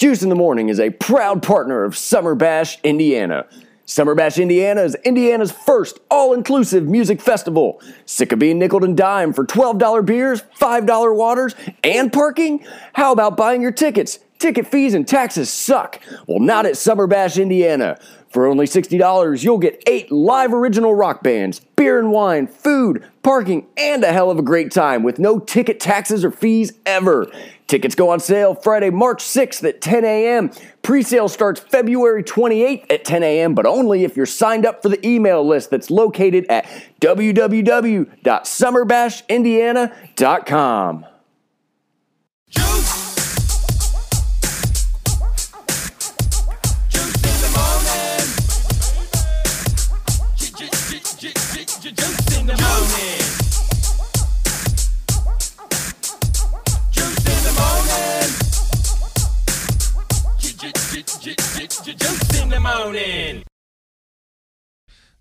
Juice in the Morning is a proud partner of Summer Bash, Indiana. Summer Bash Indiana is Indiana's first all inclusive music festival. Sick of being nickel and dime for $12 beers, $5 waters, and parking? How about buying your tickets? Ticket fees and taxes suck. Well, not at Summer Bash Indiana. For only $60, you'll get eight live original rock bands, beer and wine, food, parking, and a hell of a great time with no ticket taxes or fees ever. Tickets go on sale Friday, March 6th at 10 a.m. Pre sale starts February 28th at 10 a.m., but only if you're signed up for the email list that's located at www.summerbashindiana.com.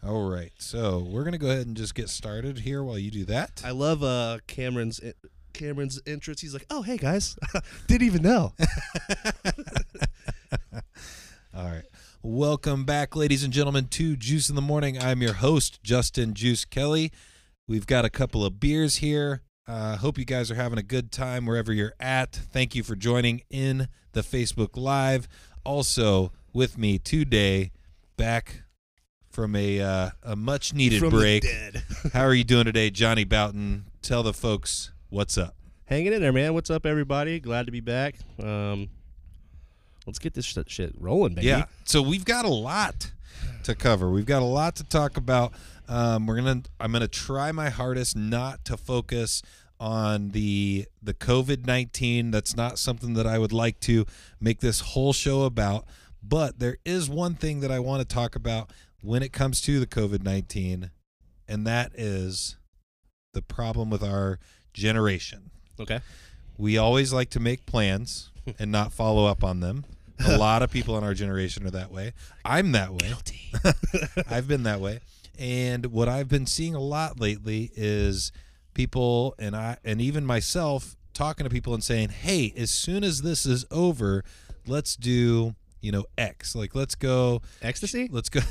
All right, so we're gonna go ahead and just get started here while you do that. I love uh Cameron's Cameron's entrance. He's like, "Oh, hey guys, didn't even know." All right, welcome back, ladies and gentlemen, to Juice in the Morning. I'm your host, Justin Juice Kelly. We've got a couple of beers here. Uh, hope you guys are having a good time wherever you're at. Thank you for joining in the Facebook Live. Also, with me today, back from a uh, a much needed From break. How are you doing today, Johnny Boughton? Tell the folks what's up. Hanging in there, man. What's up, everybody? Glad to be back. Um, let's get this sh- shit rolling, baby. Yeah. So we've got a lot to cover. We've got a lot to talk about. Um, we're gonna. I'm gonna try my hardest not to focus on the the COVID nineteen. That's not something that I would like to make this whole show about. But there is one thing that I want to talk about when it comes to the COVID nineteen, and that is the problem with our generation Okay. we always like to make plans and not follow up on them. A lot of people in our generation are that way. I'm that way. I've been that way. And what I've been seeing a lot lately is people and I and even myself talking to people and saying, "Hey, as soon as this is over, let's do, you know, X. Like let's go Ecstasy. Let's go.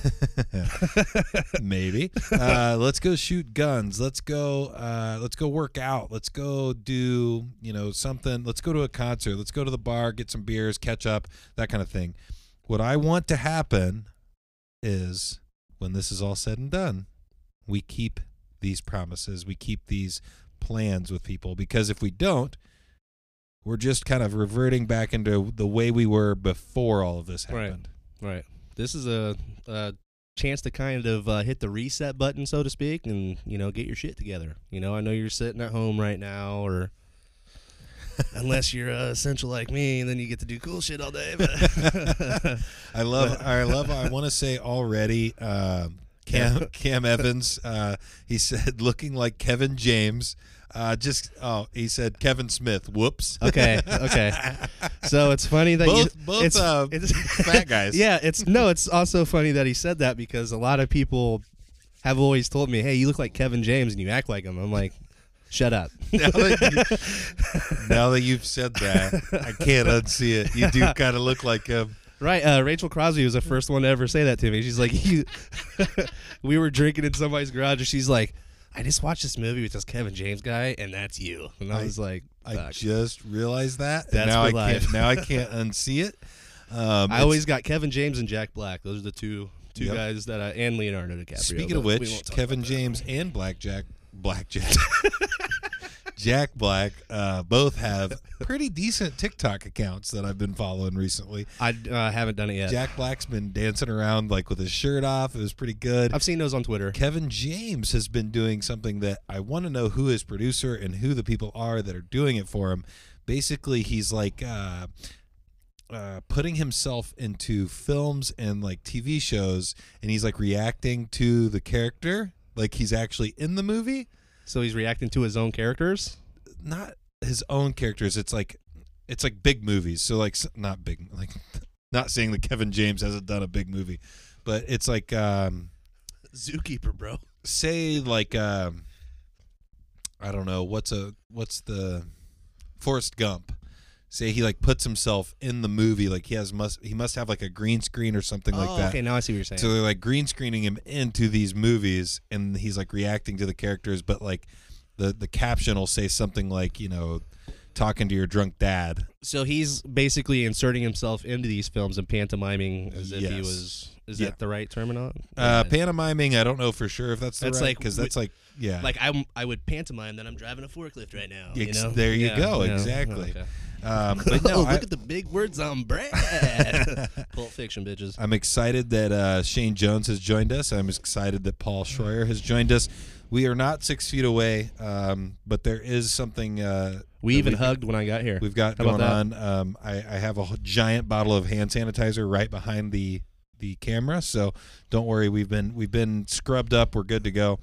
Maybe. Uh, let's go shoot guns. Let's go. Uh, let's go work out. Let's go do you know something. Let's go to a concert. Let's go to the bar, get some beers, catch up, that kind of thing. What I want to happen is when this is all said and done, we keep these promises. We keep these plans with people because if we don't, we're just kind of reverting back into the way we were before all of this happened. Right. Right. This is a, a chance to kind of uh, hit the reset button, so to speak, and you know get your shit together. You know, I know you're sitting at home right now, or unless you're uh, essential like me, and then you get to do cool shit all day. I love. I love. I want to say already. Um, Cam Cam Evans. Uh, he said looking like Kevin James. Uh, just oh, he said Kevin Smith. Whoops. okay, okay. So it's funny that Both- you both, it's, uh, it's, fat guys. Yeah, it's no. It's also funny that he said that because a lot of people have always told me, "Hey, you look like Kevin James and you act like him." I'm like, "Shut up." now, that you, now that you've said that, I can't unsee it. You do kind of look like him. Right, uh, Rachel Crosby was the first one to ever say that to me. She's like, you, "We were drinking in somebody's garage," and she's like, "I just watched this movie with this Kevin James guy, and that's you." And I, I- was like, I just realized that. That's now I life. can't. Now I can't unsee it. Um, I always got Kevin James and Jack Black. Those are the two two Yep. guys that I and Leonardo DiCaprio. Speaking of which, Kevin. James and Blackjack, Blackjack, Jack Black, uh, both have pretty decent TikTok accounts that I've been following recently. I uh, haven't done it yet. Jack Black's been dancing around like with his shirt off. It was pretty good. I've seen those on Twitter. Kevin James has been doing something that I want to know who his producer and who the people are that are doing it for him. Basically, he's like uh, uh, putting himself into films and like TV shows, and he's like reacting to the character, like he's actually in the movie, So he's reacting to his own characters. not his own characters. It's like it's like big movies. So like not big, like not saying that Kevin James hasn't done a big movie, but it's like um, Zookeeper, bro. say like um I don't know what's a what's the Forrest Gump. Say he like puts himself in the movie, like he has must he must have like a green screen or something like oh, that. okay, now I see what you're saying. So they're like green screening him into these movies, and he's like reacting to the characters, but like the the caption will say something like you know, talking to your drunk dad. So he's basically inserting himself into these films and pantomiming as if he was. Is Yeah. that the right terminology? Uh, pantomiming, I don't know for sure if that's the That's right like because that's like yeah, like I I would pantomime that I'm driving a forklift right now. You Ex- know? there you Yeah, go, yeah. exactly. Okay. um, but no, oh, I, look at the big words on Brad. Pulp Fiction, bitches. I'm excited that uh, Shane Jones has joined us. I'm excited that Paul Schroyer has joined us. We are not six feet away, um, but there is something uh, We even we've- hugged when I got here. We've got How going on. Um, I, I have a giant bottle of hand sanitizer right behind the the camera, so don't worry. We've been we've been scrubbed up. We're good to go.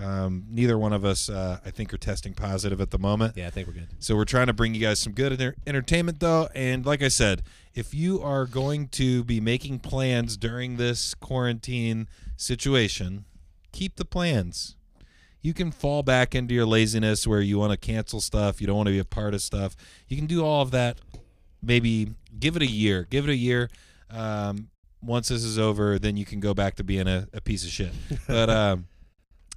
Um, neither one of us, uh, I think, are testing positive at the moment. Yeah, I think we're good. So we're trying to bring you guys some good enter- entertainment, though. And like I said, if you are going to be making plans during this quarantine situation, keep the plans. You can fall back into your laziness where you want to cancel stuff, you don't want to be a part of stuff. You can do all of that. Maybe give it a year. Give it a year. Um, once this is over, then you can go back to being a, a piece of shit. But um,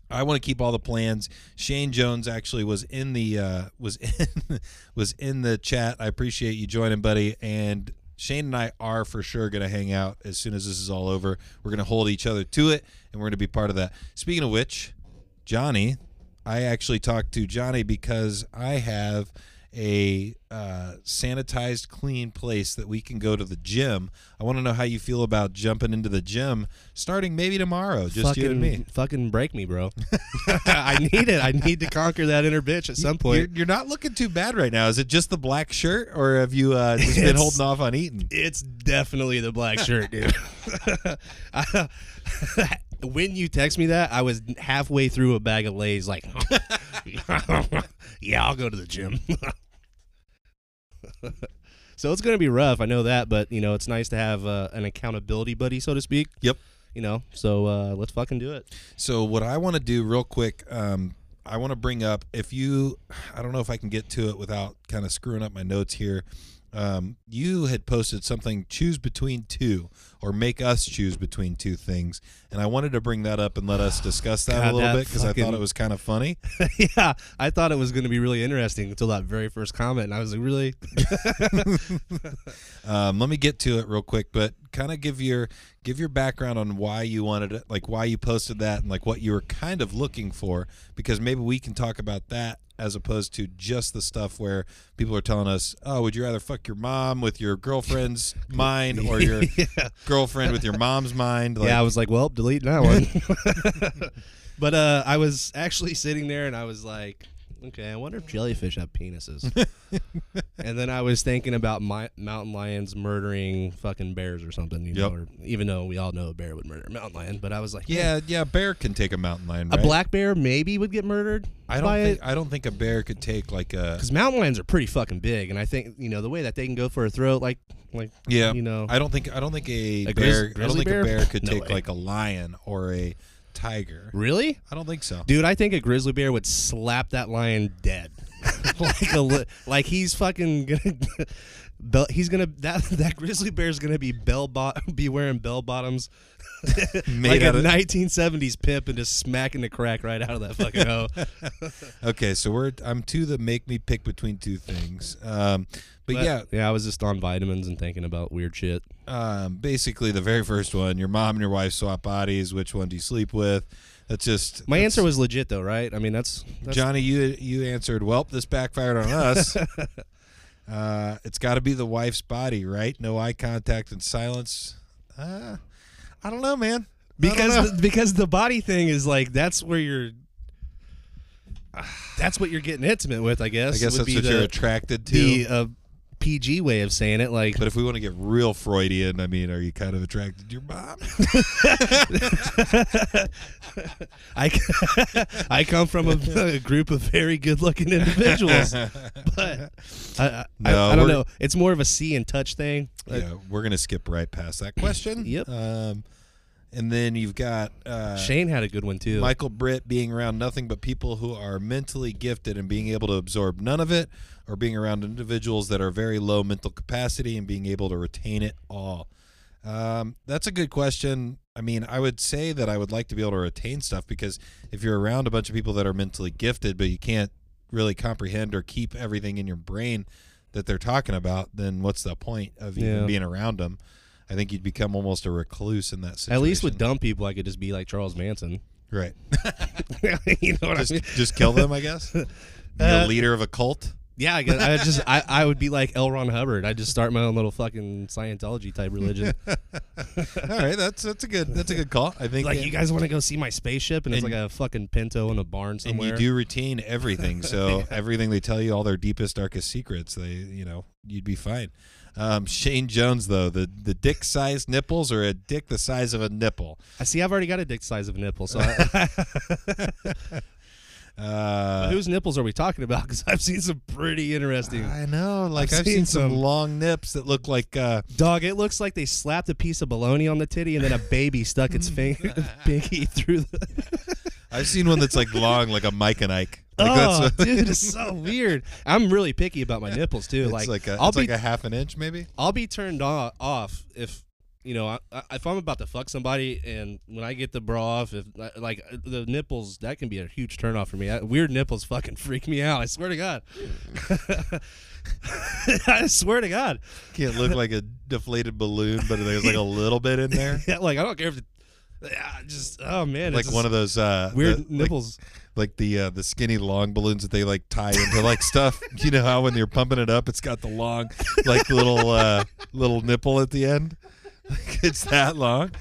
I want to keep all the plans. Shane Jones actually was in the uh, was in was in the chat. I appreciate you joining, buddy. And Shane and I are for sure going to hang out as soon as this is all over. We're going to hold each other to it, and we're going to be part of that. Speaking of which, Johnny, I actually talked to Johnny because I have a uh, sanitized, clean place that we can go to the gym. I want to know how you feel about jumping into the gym starting maybe tomorrow, just fucking, you and me. Fucking break me, bro. I need it. I need to conquer that inner bitch at some You're, point. you're not looking too bad right now. Is it just the black shirt, or have you uh, just been holding off on eating? It's definitely the black shirt, dude. I- when you text me that, I was halfway through a bag of Lay's, like, yeah, I'll go to the gym. so it's gonna be rough. I know that, but you know, it's nice to have uh, an accountability buddy, so to speak. Yep. You know, so uh, let's fucking do it. So what I want to do real quick, um, I want to bring up if you, I don't know if I can get to it without kind of screwing up my notes here. Um, you had posted something choose between two or make us choose between two things and i wanted to bring that up and let us discuss that God, a little that bit because i thought it was kind of funny yeah, I thought it was going to be really interesting until that very first comment, and I was like, really? um, let me get to it real quick but kind of give your give your background on why you wanted it like why you posted that and like what you were kind of looking for because maybe we can talk about that as opposed to just the stuff where people are telling us oh would you rather fuck your mom with your girlfriend's mind or your yeah. girlfriend with your mom's mind like, yeah, I was like, well, delete that one. but uh, I was actually sitting there and I was like, okay, I wonder if jellyfish have penises. and then I was thinking about my, mountain lions murdering fucking bears or something, you Yep. know, or even though we all know a bear would murder a mountain lion. But I was like, yeah yeah a bear can take a mountain lion a right? black bear maybe would get murdered. i don't think i don't think a bear could take like a because mountain lions are pretty fucking big, and I think you know the way that they can go for a throat, like like Yeah, you know, I don't think I don't think a, A bear. grizz- I don't grizzly think bear? a bear could No take way. like a lion or a tiger. really. I don't think so. Dude, I think a grizzly bear would slap that lion dead. like a li- like he's fucking gonna bell, he's gonna that that grizzly bear's gonna be bell bot be wearing bell bottoms like a of- 1970s pimp and just smacking the crack right out of that fucking hoe. Okay, so we're I'm to the make me pick between two things. Um, but, But, yeah, yeah, I was just on vitamins and thinking about weird shit. um, basically the very first one, your mom and your wife swap bodies. Which one do you sleep with? That's just My that's- answer was legit though, right? I mean, that's, that's Johnny. You you answered. Well, this backfired on us. uh, it's got to be the wife's body, right? No eye contact and silence. Uh, I don't know, man. Know. because the, because the body thing is like that's where you're that's what you're getting intimate with, I guess. I guess that's what the, you're attracted to. the uh, PG way of saying it. Like, But if we want to get real Freudian, I mean, are you kind of attracted to your mom? I, I come from a, a group of very good-looking individuals, but I, I, No, I, I don't know. It's more of a see and touch thing. Like, yeah, we're gonna skip right past that question. Yep. Um, And then you've got uh, Shane had a good one too. Michael Britt being around nothing but people who are mentally gifted and being able to absorb none of it, or being around individuals that are very low mental capacity and being able to retain it all. Um, that's a good question. I mean, I would say that I would like to be able to retain stuff because if you're around a bunch of people that are mentally gifted, but you can't really comprehend or keep everything in your brain that they're talking about, then what's the point of even Yeah. being around them? I think you'd become almost a recluse in that situation. At least with dumb people, I could just be like Charles Manson. right? you know what just I mean? just kill them, I guess. Be Uh, a leader of a cult. Yeah, I, guess, I just I, I would be like L. Ron Hubbard. I'd just start my own little fucking Scientology type religion. All right, that's that's a good that's a good call. I think like, uh, you guys want to go see my spaceship, and it's like a fucking Pinto in a barn somewhere. and you do retain everything. So everything they tell you, all their deepest, darkest secrets, they you know you'd be fine. Um, Shane Jones though, the the dick sized nipples or a dick the size of a nipple. I see. I've already got a dick size of a nipple. So, I, Uh, whose nipples are we talking about? Because I've seen some pretty interesting. I know, like I've I've, seen, seen some, some- long nips that look like uh, Dog, it looks like they slapped a piece of bologna on the titty, and then a baby stuck its finger, pinky through the. I've seen one that's like long, like a Mike and Ike. Like oh, that's dude, it's so weird. I'm really picky about my nipples too. It's like, like, a, I'll it's be like a half an inch, maybe. I'll be turned off if you know I, I, if I'm about to fuck somebody and when I get the bra off, if like the nipples, that can be a huge turnoff for me. I, weird nipples fucking freak me out. I swear to God. I swear to God. Can't look like a deflated balloon, but there's like a little bit in there, Yeah, like I don't care if. Yeah, just oh man, like one of those uh, weird the- like- nipples. like the uh, the skinny long balloons that they like tie into like stuff. You know how when you're pumping it up, it's got the long like little uh, little nipple at the end. Like, it's that long.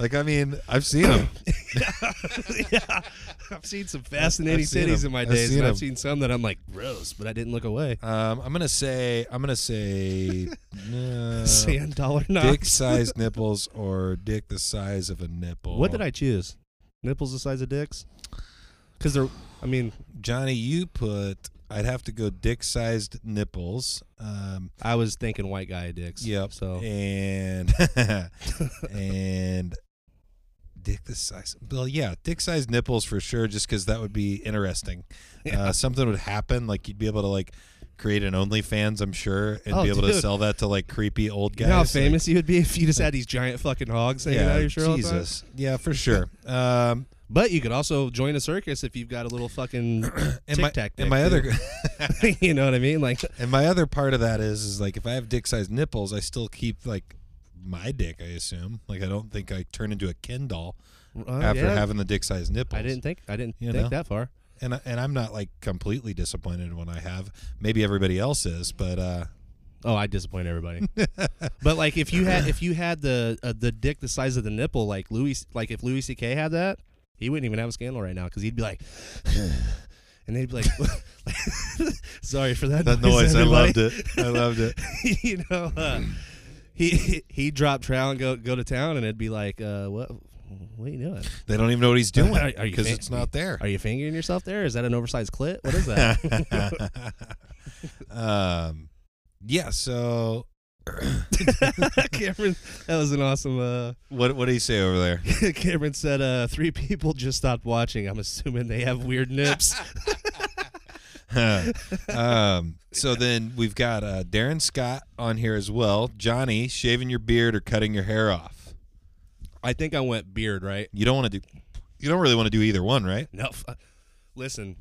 Like I mean, I've seen them. yeah, I've seen some fascinating I've seen titties 'em. in my I've days, seen and 'em. I've seen some that I'm like gross, but I didn't look away. Um, I'm gonna say I'm gonna say Sand dollar dick knocks. sized nipples or dick the size of a nipple. What did I choose? Nipples the size of dicks? Because they're, I mean, Johnny? You put. I'd have to go dick sized nipples. Um, I was thinking white guy dicks. Yep. So And and dick the size. Well, yeah, dick size nipples for sure. Just because that would be interesting. Uh, something would happen. Like you'd be able to like create an OnlyFans, I'm sure, and Oh, be able to sell that to like creepy old you guys. know how like- famous you would be if you just had these giant fucking hogs hanging out of your shirt all the time? Jesus. Yeah, for sure. Um, But you could also join a circus if you've got a little fucking and my tic tac. and my other you know what I mean? Like, and my other part of that is is like if I have dick sized nipples, I still keep like my dick. I assume. Like I don't think I turn into a Ken doll uh, after yeah, having the dick sized nipples. I didn't think I didn't You think know? that far. and I- and I'm not like completely disappointed when I have. Maybe everybody else is, but uh, Oh, I disappoint everybody. but like, if you had if you had the uh, the dick the size of the nipple, like Louis, like if Louis C.K. had that, he wouldn't even have a scandal right now because he'd be like, and they'd be like, sorry for that, that noise, I loved it. I loved it. you know, uh, he he drop trowel and go go to town, and it'd be like, uh, what what are you doing? They don't even know what he's doing Are- are you because fa- it's not there. Are you fingering yourself there? Is that an oversized clit? What is that? um, yeah. So, Cameron, that was an awesome. Uh, what what do you say over there? Cameron said, uh, three people just stopped watching. I'm assuming they have weird nips. um, so then we've got uh, Darren Scott on here as well. Johnny, shaving your beard or cutting your hair off. I think I went beard, right? You don't want to do. You don't really want to do either one, right? No, f- listen.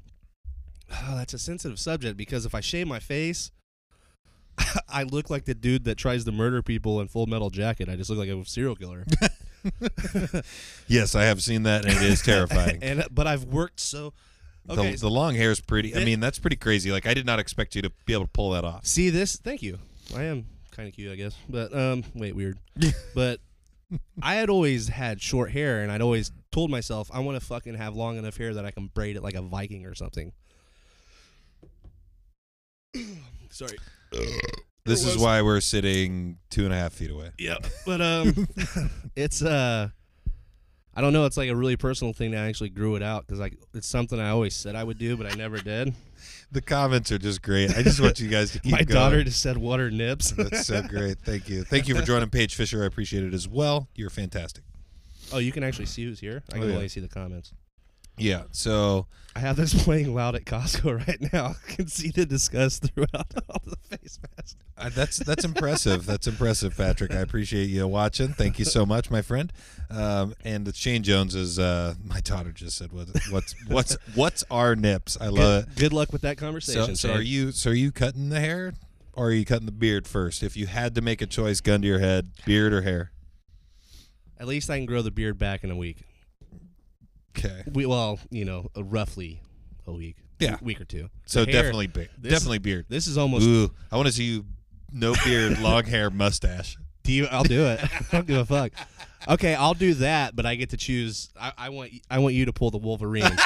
Oh, that's a sensitive subject because if I shave my face, I look like the dude that tries to murder people in Full Metal Jacket. I just look like a serial killer. Yes, I have seen that, and it is terrifying. and but I've worked so. Okay, the, the long hair is pretty. I mean, that's pretty crazy. Like, I did not expect you to be able to pull that off. See this? Thank you. I am kind of cute, I guess. But um, wait, weird. but I had always had short hair, and I'd always told myself I want to fucking have long enough hair that I can braid it like a Viking or something. Sorry. This is why we're sitting two and a half feet away. Yeah, but um, it's uh, I don't know. It's like a really personal thing that I actually grew it out because like it's something I always said I would do, but I never did. The comments are just great. I just want you guys to keep My going. daughter just said, water are nips?" That's so great. Thank you. Thank you for joining Paige Fisher. I appreciate it as well. You're fantastic. Oh, you can actually see who's here. I Oh, can yeah. only see the comments. Yeah. So I have this playing loud at Costco right now. I can see the disgust throughout all the face masks. uh, that's that's impressive. That's impressive, Patrick. I appreciate you watching. Thank you so much, my friend. Um, and the Shane Jones is uh, my daughter just said what, what's what's what's our nips? I love it. Good, good luck with that conversation. So, so are you so are you cutting the hair or are you cutting the beard first? If you had to make a choice, gun to your head, beard or hair? At least I can grow the beard back in a week. Okay. We well, you know, uh, roughly a week. Yeah. week or two. So hair- definitely beard. Definitely beard. This is almost. Ooh, I want to see you no beard, long hair, mustache. Do you? I'll do it. I don't give a fuck. Okay, I'll do that, but I get to choose. I, I want. I want you to pull the Wolverine.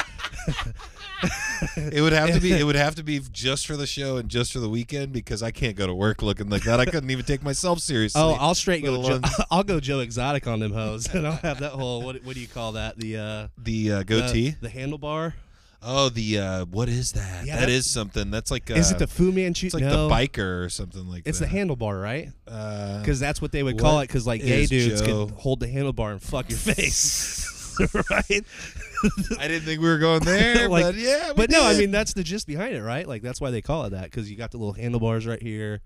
It would have to be. It would have to be just for the show and just for the weekend because I can't go to work looking like that. I couldn't even take myself seriously. oh, I'll straight go. Let Joe, alone- I'll go Joe Exotic on them hoes, and I'll have that whole. What, what do you call that? The uh, the uh, goatee. The, the handlebar. Oh, the uh, what is that? Yeah, that is something. That's like uh, is it the Fu Manchu? It's like no, the biker or something like It's that. It's the handlebar, right? Uh, Because that's what they would call it. Because like gay dudes Joe- can hold the handlebar and fuck your face, right? I didn't think we were going there, Like- but yeah. But no, I mean that's the gist behind it, right? Like that's why they call it that because you got the little handlebars right here.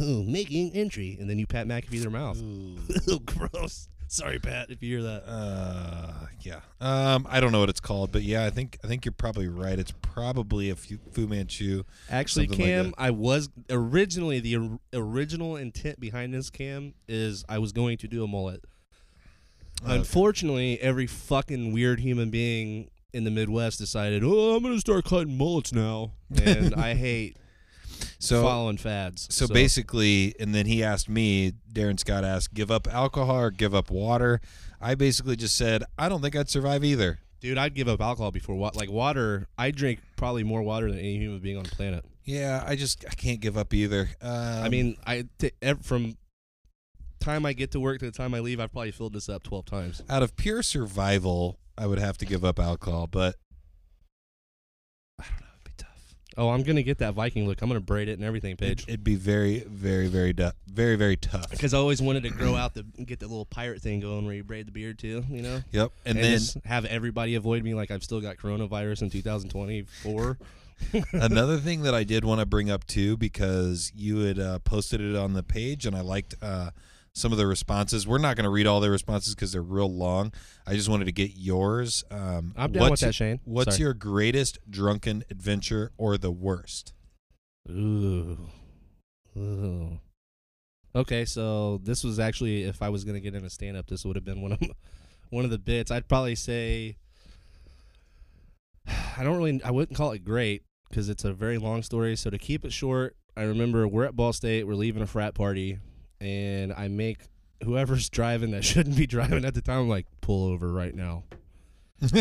Ooh, making entry, and then you pat McAfee their mouth. Ooh, gross. Sorry, Pat, if you hear that. Uh, yeah. Um, I don't know what it's called, but yeah, I think I think you're probably right. It's probably a Fu, Fu Manchu. Actually, something like Cam. I was originally the or- original intent behind this Cam is I was going to do a mullet. Unfortunately, every fucking weird human being in the Midwest decided, "Oh, I'm going to start cutting mullets now," and I hate So following fads. So, basically, and then he asked me, Darren Scott asked, give up alcohol or give up water. I basically just said, I don't think I'd survive either. dude, I'd give up alcohol before what? Like water, I drink probably more water than any human being on the planet. Yeah, I just I can't give up either. Um, I mean, I t- from time I get to work to the time I leave, I've probably filled this up twelve times. out of pure survival, I would have to give up alcohol, but I don't know, it'd be tough. Oh, I'm gonna get that Viking look. I'm gonna braid it and everything, It'd, Paige. it'd be very, very, very, du- very, very tough. Because I always wanted to grow out the get the little pirate thing going where you braid the beard too, you know, Yep, and, and, then just have everybody avoid me like I've still got coronavirus in 2024. Another thing that I did want to bring up too, because you had uh, posted it on the page, and I liked uh, some of the responses. We're not going to read all their responses because they're real long. I just wanted to get yours. Um, I'm down with what's that, Shane. What's Sorry. your greatest drunken adventure or the worst? Ooh. Ooh. Okay, so this was actually if I was gonna get into stand up, this would have been one of one of the bits. I'd probably say I don't really I wouldn't call it great because it's a very long story. So to keep it short, I remember we're at Ball State, we're leaving a frat party, and I make whoever's driving that shouldn't be driving at the time I'm like pull over right now.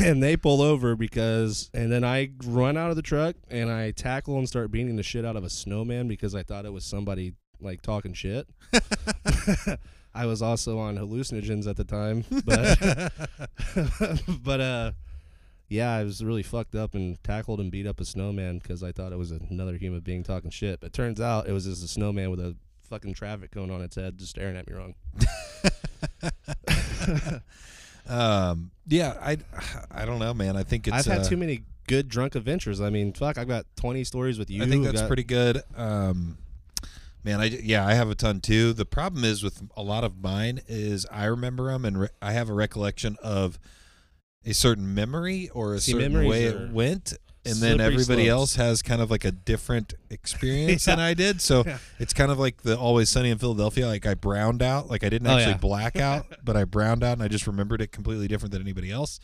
and they pull over because and then I run out of the truck and I tackle and start beating the shit out of a snowman because I thought it was somebody like talking shit. I was also on hallucinogens at the time, but but uh yeah, I was really fucked up and tackled and beat up a snowman because I thought it was another human being talking shit. But turns out it was just a snowman with a fucking traffic cone on its head, just staring at me wrong. Um, yeah, I, I don't know, man. I think it's. I've had uh, too many good drunk adventures. I mean, fuck, I've got 20 stories with you. I think that's got- pretty good. Um, man, I yeah, I have a ton too. The problem is with a lot of mine is I remember them and re- I have a recollection of a certain memory or a See, certain way are it went. And then everybody slopes. else has kind of like a different experience than I did. So Yeah. it's kind of like the Always Sunny in Philadelphia. Like I browned out. Like I didn't Oh, actually yeah. black out, but I browned out and I just remembered it completely different than anybody else.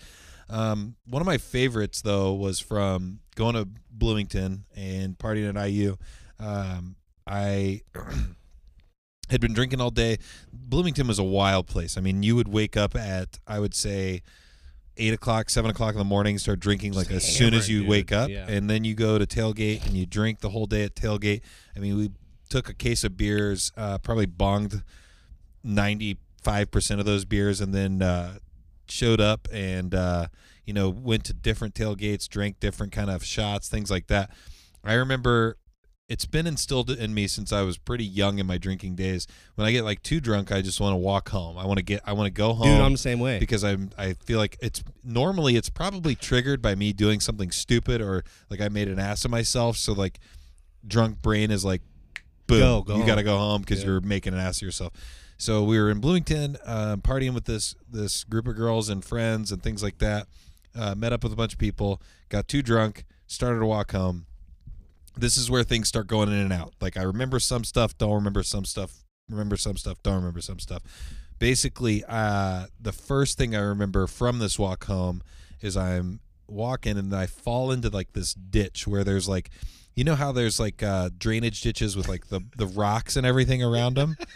Um, one of my favorites though was from going to Bloomington and partying at IU. Um, I had been drinking all day. Bloomington was a wild place. I mean, you would wake up at I would say eight o'clock, seven o'clock in the morning, start drinking like as soon as you dude. wake up, Yeah. and then you go to tailgate and you drink the whole day at tailgate. I mean, we took a case of beers, uh, probably bonged ninety five percent of those beers, and then uh, showed up and uh, you know went to different tailgates, drank different kind of shots, things like that. I remember it's been instilled in me since I was pretty young in my drinking days. When I get like too drunk, I just want to walk home. I want to get I want to go home. Dude, I'm the same way. because I'm I feel like it's normally it's probably triggered by me doing something stupid or like I made an ass of myself. So like drunk brain is like, boom, Go, go you got to go home because Yeah. you're making an ass of yourself. So we were in Bloomington, um, partying with this this group of girls and friends and things like that. Uh, met up with a bunch of people, got too drunk, started to walk home. This is where things start going in and out. Like I remember some stuff, don't remember some stuff, remember some stuff, don't remember some stuff. Basically, uh, the first thing I remember from this walk home is I'm walking and I fall into like this ditch where there's like, you know how there's like uh, drainage ditches with like the the rocks and everything around them.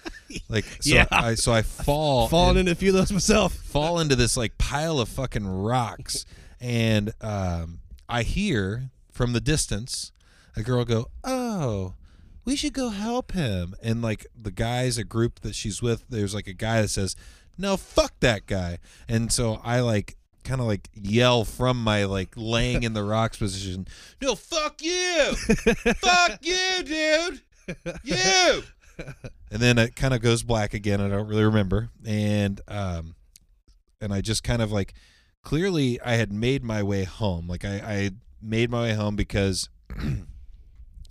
Like so, Yeah. I so I fall Falling into a few of those myself. fall into this like pile of fucking rocks and um, i hear from the distance a girl go oh we should go help him. And like the guys a group that she's with there's like a guy that says no fuck that guy. And so i like kind of like yell from my like laying in the rocks position no fuck you! Fuck you dude! You! And then it kind of goes black again i don't really remember. And um and I just kind of like clearly I had made my way home. Like I, I made my way home because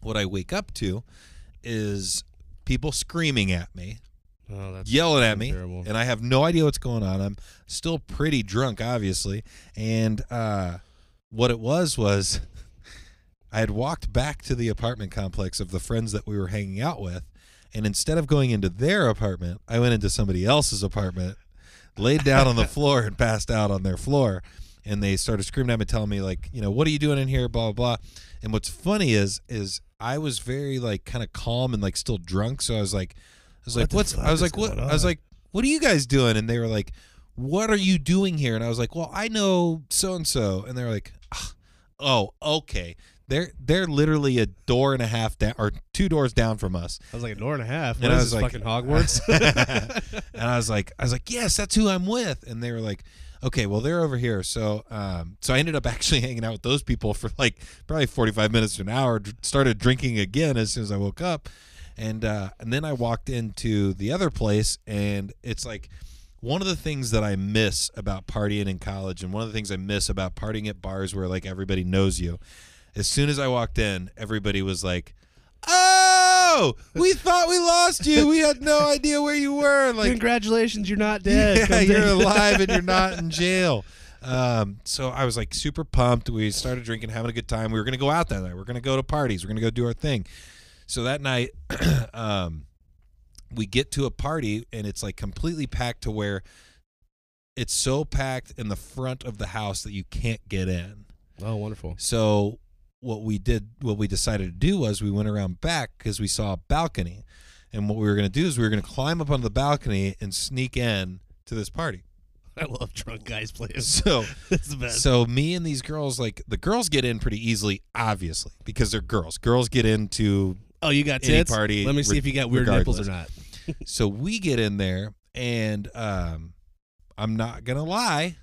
what I wake up to is people screaming at me, Oh, that's yelling at me, terrible. and I have no idea what's going on. I'm still pretty drunk, obviously, and uh, what it was was I had walked back to the apartment complex of the friends that we were hanging out with, and instead of going into their apartment, I went into somebody else's apartment, laid down on the floor, and passed out on their floor. And they started screaming at me, telling me like, you know, what are you doing in here, blah blah. blah. And what's funny is, is I was very like kind of calm and like still drunk, so I was like, I was like, what's? I was like, what? I was like, what are you guys doing? And they were like, what are you doing here? And I was like, well, I know so and so. And they were like, "Ah, oh, okay. They're they're literally a door and a half down or two doors down from us. I was like a door and a half. And What I was this like- fucking Hogwarts? and I was like, I was like, yes, that's who I'm with. And they were like, okay, well, they're over here. So, um, so I ended up actually hanging out with those people for like probably 45 minutes to an hour. Started drinking again as soon as I woke up, and uh, and then I walked into the other place, and it's like one of the things that I miss about partying in college, and one of the things I miss about partying at bars where like everybody knows you. As soon as I walked in, everybody was like. We thought we lost you. We had no idea where you were. Like, Congratulations, you're not dead. yeah, you're alive and you're not in jail. Um, so I was like super pumped. We started drinking, having a good time. We were gonna go out that night. We are gonna go to parties. We are gonna go do our thing. So that night, um, we get to a party and it's like completely packed to where it's so packed in the front of the house that you can't get in. Oh, wonderful. So what we did, what we decided to do was we went around back because we saw a balcony, and what we were going to do is we were going to climb up on the balcony and sneak in to this party. I love drunk guys playing. So, It's the best. so me and these girls, like the girls get in pretty easily, obviously, because they're girls. Girls get into. oh, you got any tits? party, Let me see re- if you got weird nipples or not. So we get in there, and um, I'm not gonna lie,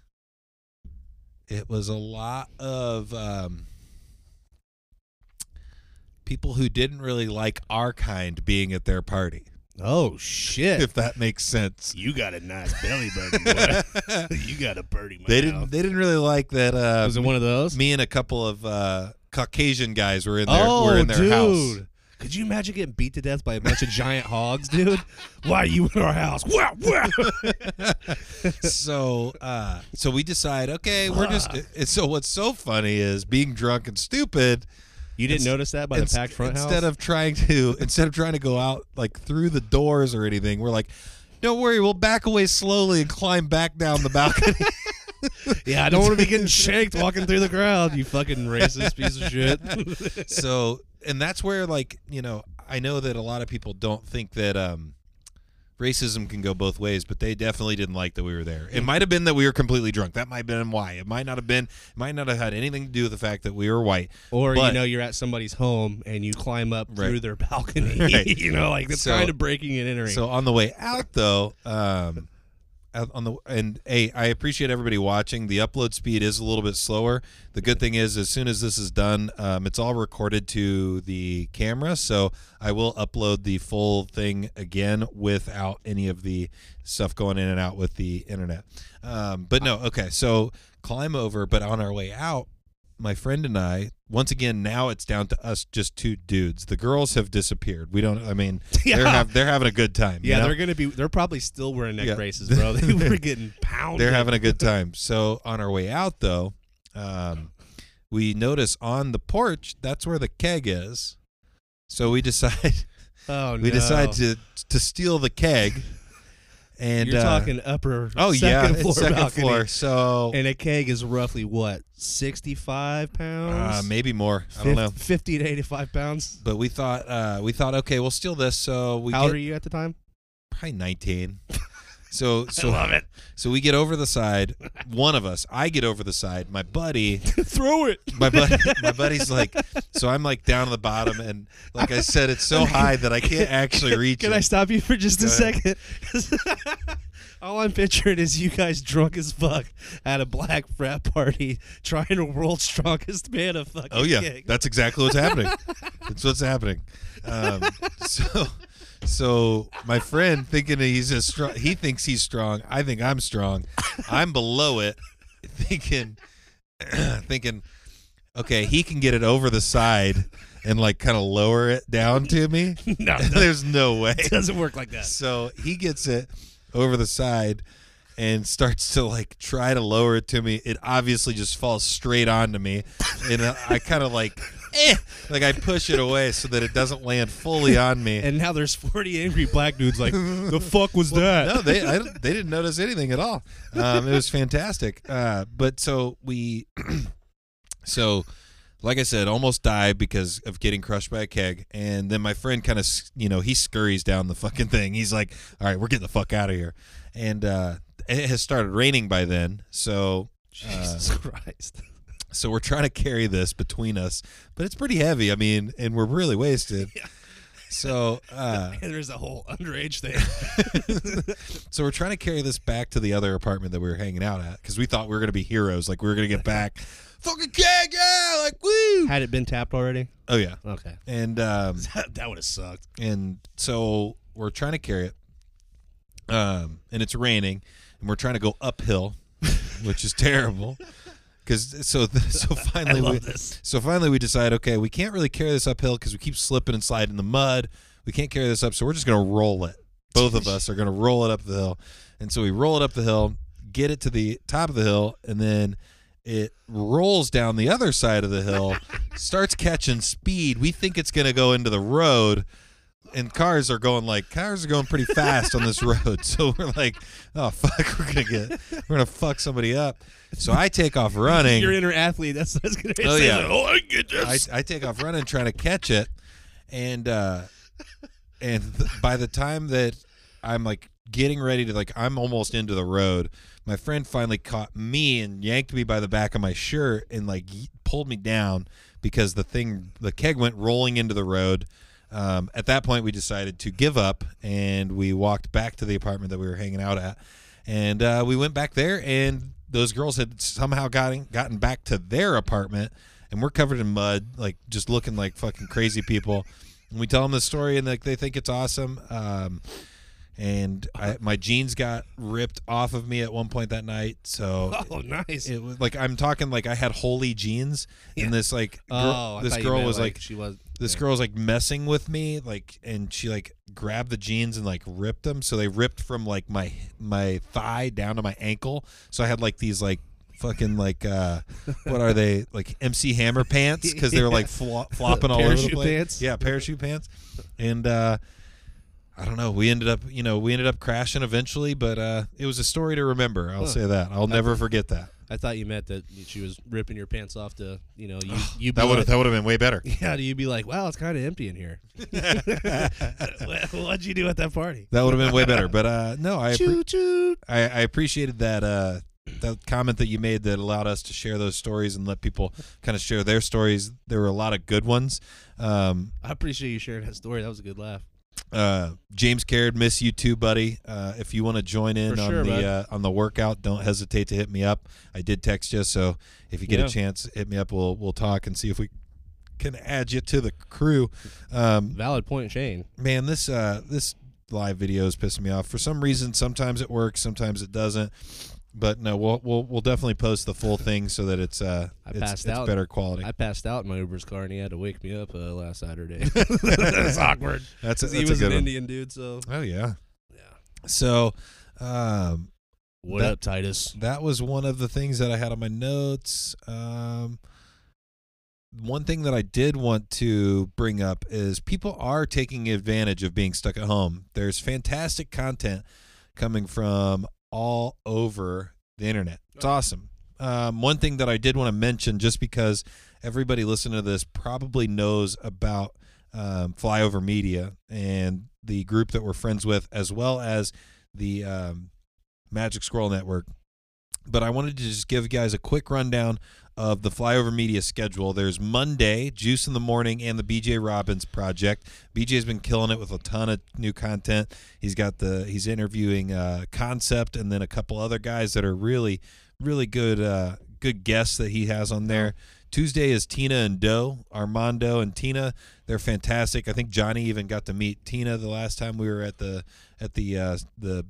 it was a lot of um, people who didn't really like our kind being at their party, Oh shit! if that makes sense. you got a nice belly button, boy. you got a birdie. They didn't. They didn't really like that. Uh, Was it one of those? me and a couple of uh, Caucasian guys were in their oh, were in their dude. house. Could you imagine getting beat to death by a bunch of giant hogs, dude? Why are you in our house? Wow, wow. so uh so we decide okay we're just so what's so funny is being drunk and stupid You didn't notice that by the packed front instead house? of trying to instead of trying to go out like through the doors or anything we're like don't worry we'll back away slowly and climb back down the balcony yeah, I don't want to be getting shanked walking through the crowd. You fucking racist piece of shit. so and that's where like you know i know that a lot of people don't think that um racism can go both ways but they definitely didn't like that we were there it might have been that we were completely drunk that might have been why it might not have been it might not have had anything to do with the fact that we were white Or But- you know, you're at somebody's home and you climb up through their balcony. Right. you know, like that's So- kind of breaking and entering. So on the way out, though, um, on the and hey, I appreciate everybody watching. The upload speed is a little bit slower. The good thing is, as soon as this is done, um, it's all recorded to the camera, so I will upload the full thing again without any of the stuff going in and out with the internet. Um, but no, okay, so climb over, but on our way out, my friend and I, once again, now it's down to us, just two dudes. The girls have disappeared. We don't. I mean, they're have, they're having a good time. you Yeah, know? they're gonna be. They're probably still wearing neck Yeah. braces, bro. They were getting pounded. they're having a good time. So on our way out, though, um, we notice on the porch that's where the keg is. So we decide Oh no. we decide to to steal the keg, and You're uh, talking upper. oh second yeah, floor second balcony. floor. So And a keg is roughly what, sixty-five uh, pounds? maybe more. I don't know. Fif- Fifty to eighty-five pounds. But we thought uh, we thought okay, we'll steal this. So we How old get are you at the time? probably nineteen. So so love it. so we get over the side. One of us, I get over the side. My buddy Throw it. my buddy, my buddy's like, so I'm like down at the bottom, and like I said, it's so high that I can't actually reach Can it. I stop you for just Go a second? All I'm picturing is you guys drunk as fuck at a black frat party trying to world's strongest man a fucking oh yeah, that's exactly what's happening. That's what's happening. Um, so, so my friend thinking that he's as strong, he thinks he's strong. I think I'm strong. I'm below it, thinking, thinking, okay, he can get it over the side and like kind of lower it down to me. no, no, There's no way. it doesn't work like that. So he gets it over the side and starts to like try to lower it to me. It obviously just falls straight onto me, and I kind of like, eh, like I push it away so that it doesn't land fully on me. And now there's 40 angry black dudes like, the fuck was that? no, they I, they didn't notice anything at all. Um, it was fantastic. Uh, but so we, so like I said, almost died because of getting crushed by a keg. And then my friend kind of, you know, he scurries down the fucking thing. He's like, "All right, we're getting the fuck out of here." And uh, it has started raining by then, so Jesus Christ. So we're trying to carry this between us, but it's pretty heavy. I mean, and we're really wasted. So. Uh, there's a whole underage thing. So we're trying to carry this back to the other apartment that we were hanging out at because we thought we were going to be heroes. Like we were going to get back, fucking keg, yeah, like woo. Had it been tapped already? Oh yeah, Okay. and um, That, that would have sucked. and so we're trying to carry it, um, and it's raining, and we're trying to go uphill, which is terrible. Because so so finally we this. so finally we decide okay we can't really carry this uphill because we keep slipping and sliding in the mud. We can't carry this up, so we're just gonna roll it. Both of us are gonna roll it up the hill, and so we roll it up the hill, get it to the top of the hill, and then it rolls down the other side of the hill, starts catching speed. We think it's gonna go into the road, and cars are going like cars are going pretty fast on this road. So we're like, oh fuck, we're gonna get we're gonna fuck somebody up. So I take off running. Your inner athlete. That's what I was going to Oh, say. yeah. Like, oh, I get this. I, I take off running trying to catch it, and uh, and th- by the time that I'm like getting ready to like I'm almost into the road, my friend finally caught me and yanked me by the back of my shirt and like pulled me down because the thing the keg went rolling into the road. Um, at that point, we decided to give up and we walked back to the apartment that we were hanging out at, and uh, we went back there and those girls had somehow gotten gotten back to their apartment and we're covered in mud, like just looking like fucking crazy people. And we tell them the story, and like they think it's awesome. Um, and I, my jeans got ripped off of me at one point that night, so oh, nice. it was like I'm talking like I had holy jeans, and this like oh, this girl was like, she was. this yeah. girl was like messing with me, like, and she like grabbed the jeans and like ripped them, so they ripped from like my my thigh down to my ankle, so I had like these like fucking like uh what are they like MC Hammer pants because they were like flo- flopping all over the place. pants? Yeah, parachute pants, and uh I don't know. We ended up, you know, we ended up crashing eventually, but uh it was a story to remember. I'll Huh. say that. I'll never forget that. I thought you meant that she was ripping your pants off to, you know, you you That would have that would have been way better. Yeah, do you be like, wow, it's kind of empty in here? What'd you do at that party? That would have been way better. But uh no, I appre-. I, I appreciated that uh, that comment that you made that allowed us to share those stories and let people kind of share their stories. There were a lot of good ones. Um, I appreciate you sharing that story. That was a good laugh. Uh, James Caird, miss you too, buddy. Uh, if you want to join in For on sure, the uh, on the workout, don't hesitate to hit me up. I did text you, so if you get Yeah. a chance, hit me up. We'll we'll talk and see if we can add you to the crew. Um, Valid point, Shane. man, this uh, this live video is pissing me off. For some reason, sometimes it works, sometimes it doesn't. But no, we'll we'll, we'll definitely post the full thing so that it's uh I it's, passed it's out. better quality. I passed out in my Uber's car, and he had to wake me up uh, last Saturday. That's awkward. that's a, that's he was good an one. Indian dude, so Oh yeah. yeah. So, um, What That- up, Titus? that was one of the things that I had on my notes. Um, one thing that I did want to bring up is people are taking advantage of being stuck at home. There's fantastic content coming from all over the internet. It's awesome. Um, one thing that I did want to mention, just because everybody listening to this probably knows about um, Flyover Media and the group that we're friends with, as well as the um, Magic Scroll Network. But I wanted to just give you guys a quick rundown of the Flyover Media schedule. There's Monday, Juice in the Morning, and the BJ Robbins Project. BJ's been killing it with a ton of new content. He's got the he's interviewing uh, Concept and then a couple other guys that are really, really good uh, good guests that he has on there. Tuesday is Tina and Doe, Armando and Tina. They're fantastic. I think Johnny even got to meet Tina the last time we were at the at the uh, the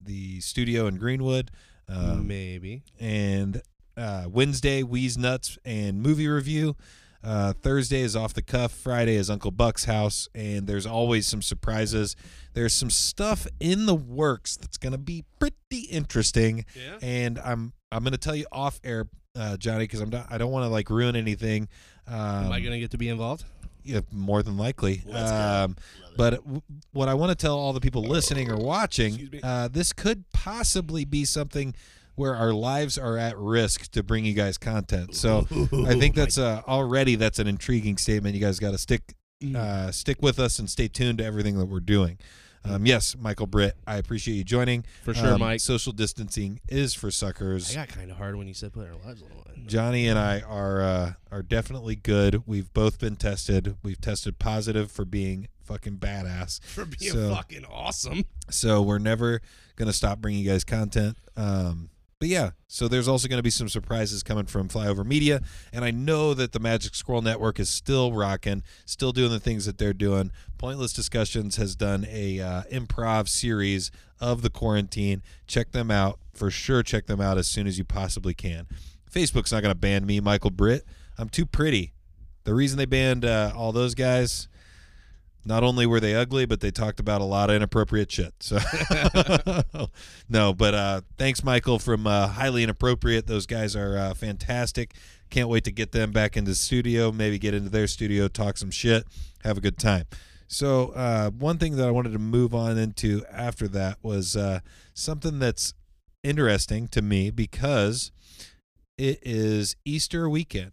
the studio in Greenwood. Um, Maybe. and uh, Wednesday, Wheeze Nuts and movie review. Uh, Thursday is off the cuff. Friday is Uncle Buck's house, and there's always some surprises. There's some stuff in the works that's gonna be pretty interesting, Yeah. and I'm I'm gonna tell you off air, uh, Johnny, because I'm not I don't want to like ruin anything. Um, Am I gonna get to be involved? Yeah, more than likely. Um, but w- what I want to tell all the people listening or watching, uh, this could possibly be something where our lives are at risk to bring you guys content. So I think that's uh, already that's an intriguing statement. You guys got to stick uh, stick with us and stay tuned to everything that we're doing. Um, yes, Michael Britt, I appreciate you joining. For sure, Um, Mike. Social distancing is for suckers. I suckers. got kind of hard when you said put our lives on the line. Johnny and I are uh, are definitely good. We've both been tested. We've tested positive for being fucking badass. For being So- fucking awesome. So we're never gonna stop bringing you guys content. Um, but yeah, so there's also going to be some surprises coming from Flyover Media, and I know that the Magic Scroll Network is still rocking, still doing the things that they're doing. Pointless Discussions has done a uh, improv series of the quarantine. Check them out for sure. Check them out as soon as you possibly can. Facebook's not going to ban me, Michael Britt. I'm too pretty. The reason they banned uh, all those guys not only were they ugly, but they talked about a lot of inappropriate shit. So, no, but uh, thanks, Michael, from uh, Highly Inappropriate. Those guys are uh, fantastic. Can't wait to get them back into the studio, maybe get into their studio, talk some shit, have a good time. So, uh, one thing that I wanted to move on into after that was uh, something that's interesting to me because it is Easter weekend.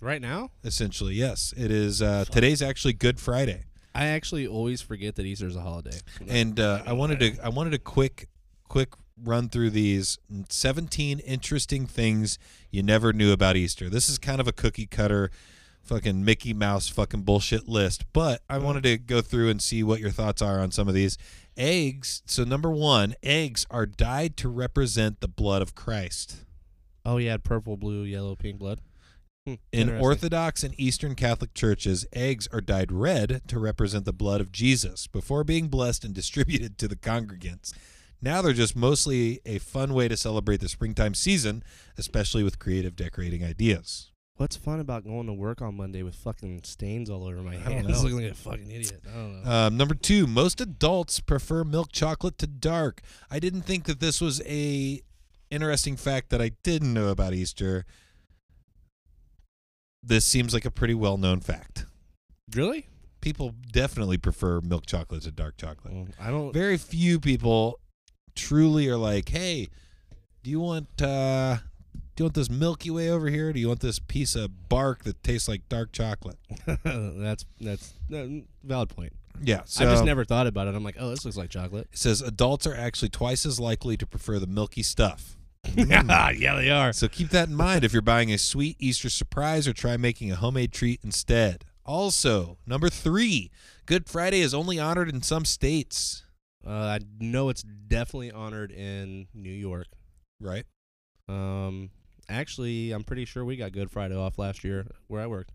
Right now, Essentially, yes, it is. Uh, today's actually Good Friday. I actually always forget that Easter is a holiday. and uh, I wanted to I wanted a quick quick run through these 17 interesting things you never knew about Easter. This is kind of a cookie cutter fucking Mickey Mouse fucking bullshit list, but I wanted to go through and see what your thoughts are on some of these. Eggs, so number 1, eggs are dyed to represent the blood of Christ. Oh, yeah, purple, blue, yellow, pink blood. Hmm, In. Orthodox and Eastern Catholic churches, eggs are dyed red to represent the blood of Jesus before being blessed and distributed to the congregants. Now they're just mostly a fun way to celebrate the springtime season, especially with creative decorating ideas. What's fun about going to work on Monday with fucking stains all over my don't hands? know. Looking like a fucking idiot. I don't know. Um, number two, most adults prefer milk chocolate to dark. I didn't think that this was a interesting fact that I didn't know about Easter. This seems like a pretty well known fact. really? People definitely prefer milk chocolate to dark chocolate. Well, I don't. very few people truly are like, "Hey, do you want uh do you want this Milky Way over here? Do you want this piece of bark that tastes like dark chocolate?" that's that's valid point. Yeah, so I just never thought about it. I'm like, oh, this looks like chocolate. it says adults are actually twice as likely to prefer the milky stuff. yeah, they are. So keep that in mind if you're buying a sweet Easter surprise or try making a homemade treat instead. Also, number three, Good Friday is only honored in some states. Uh, I know it's definitely honored in New York. Right. Um, actually, I'm pretty sure we got Good Friday off last year where I work.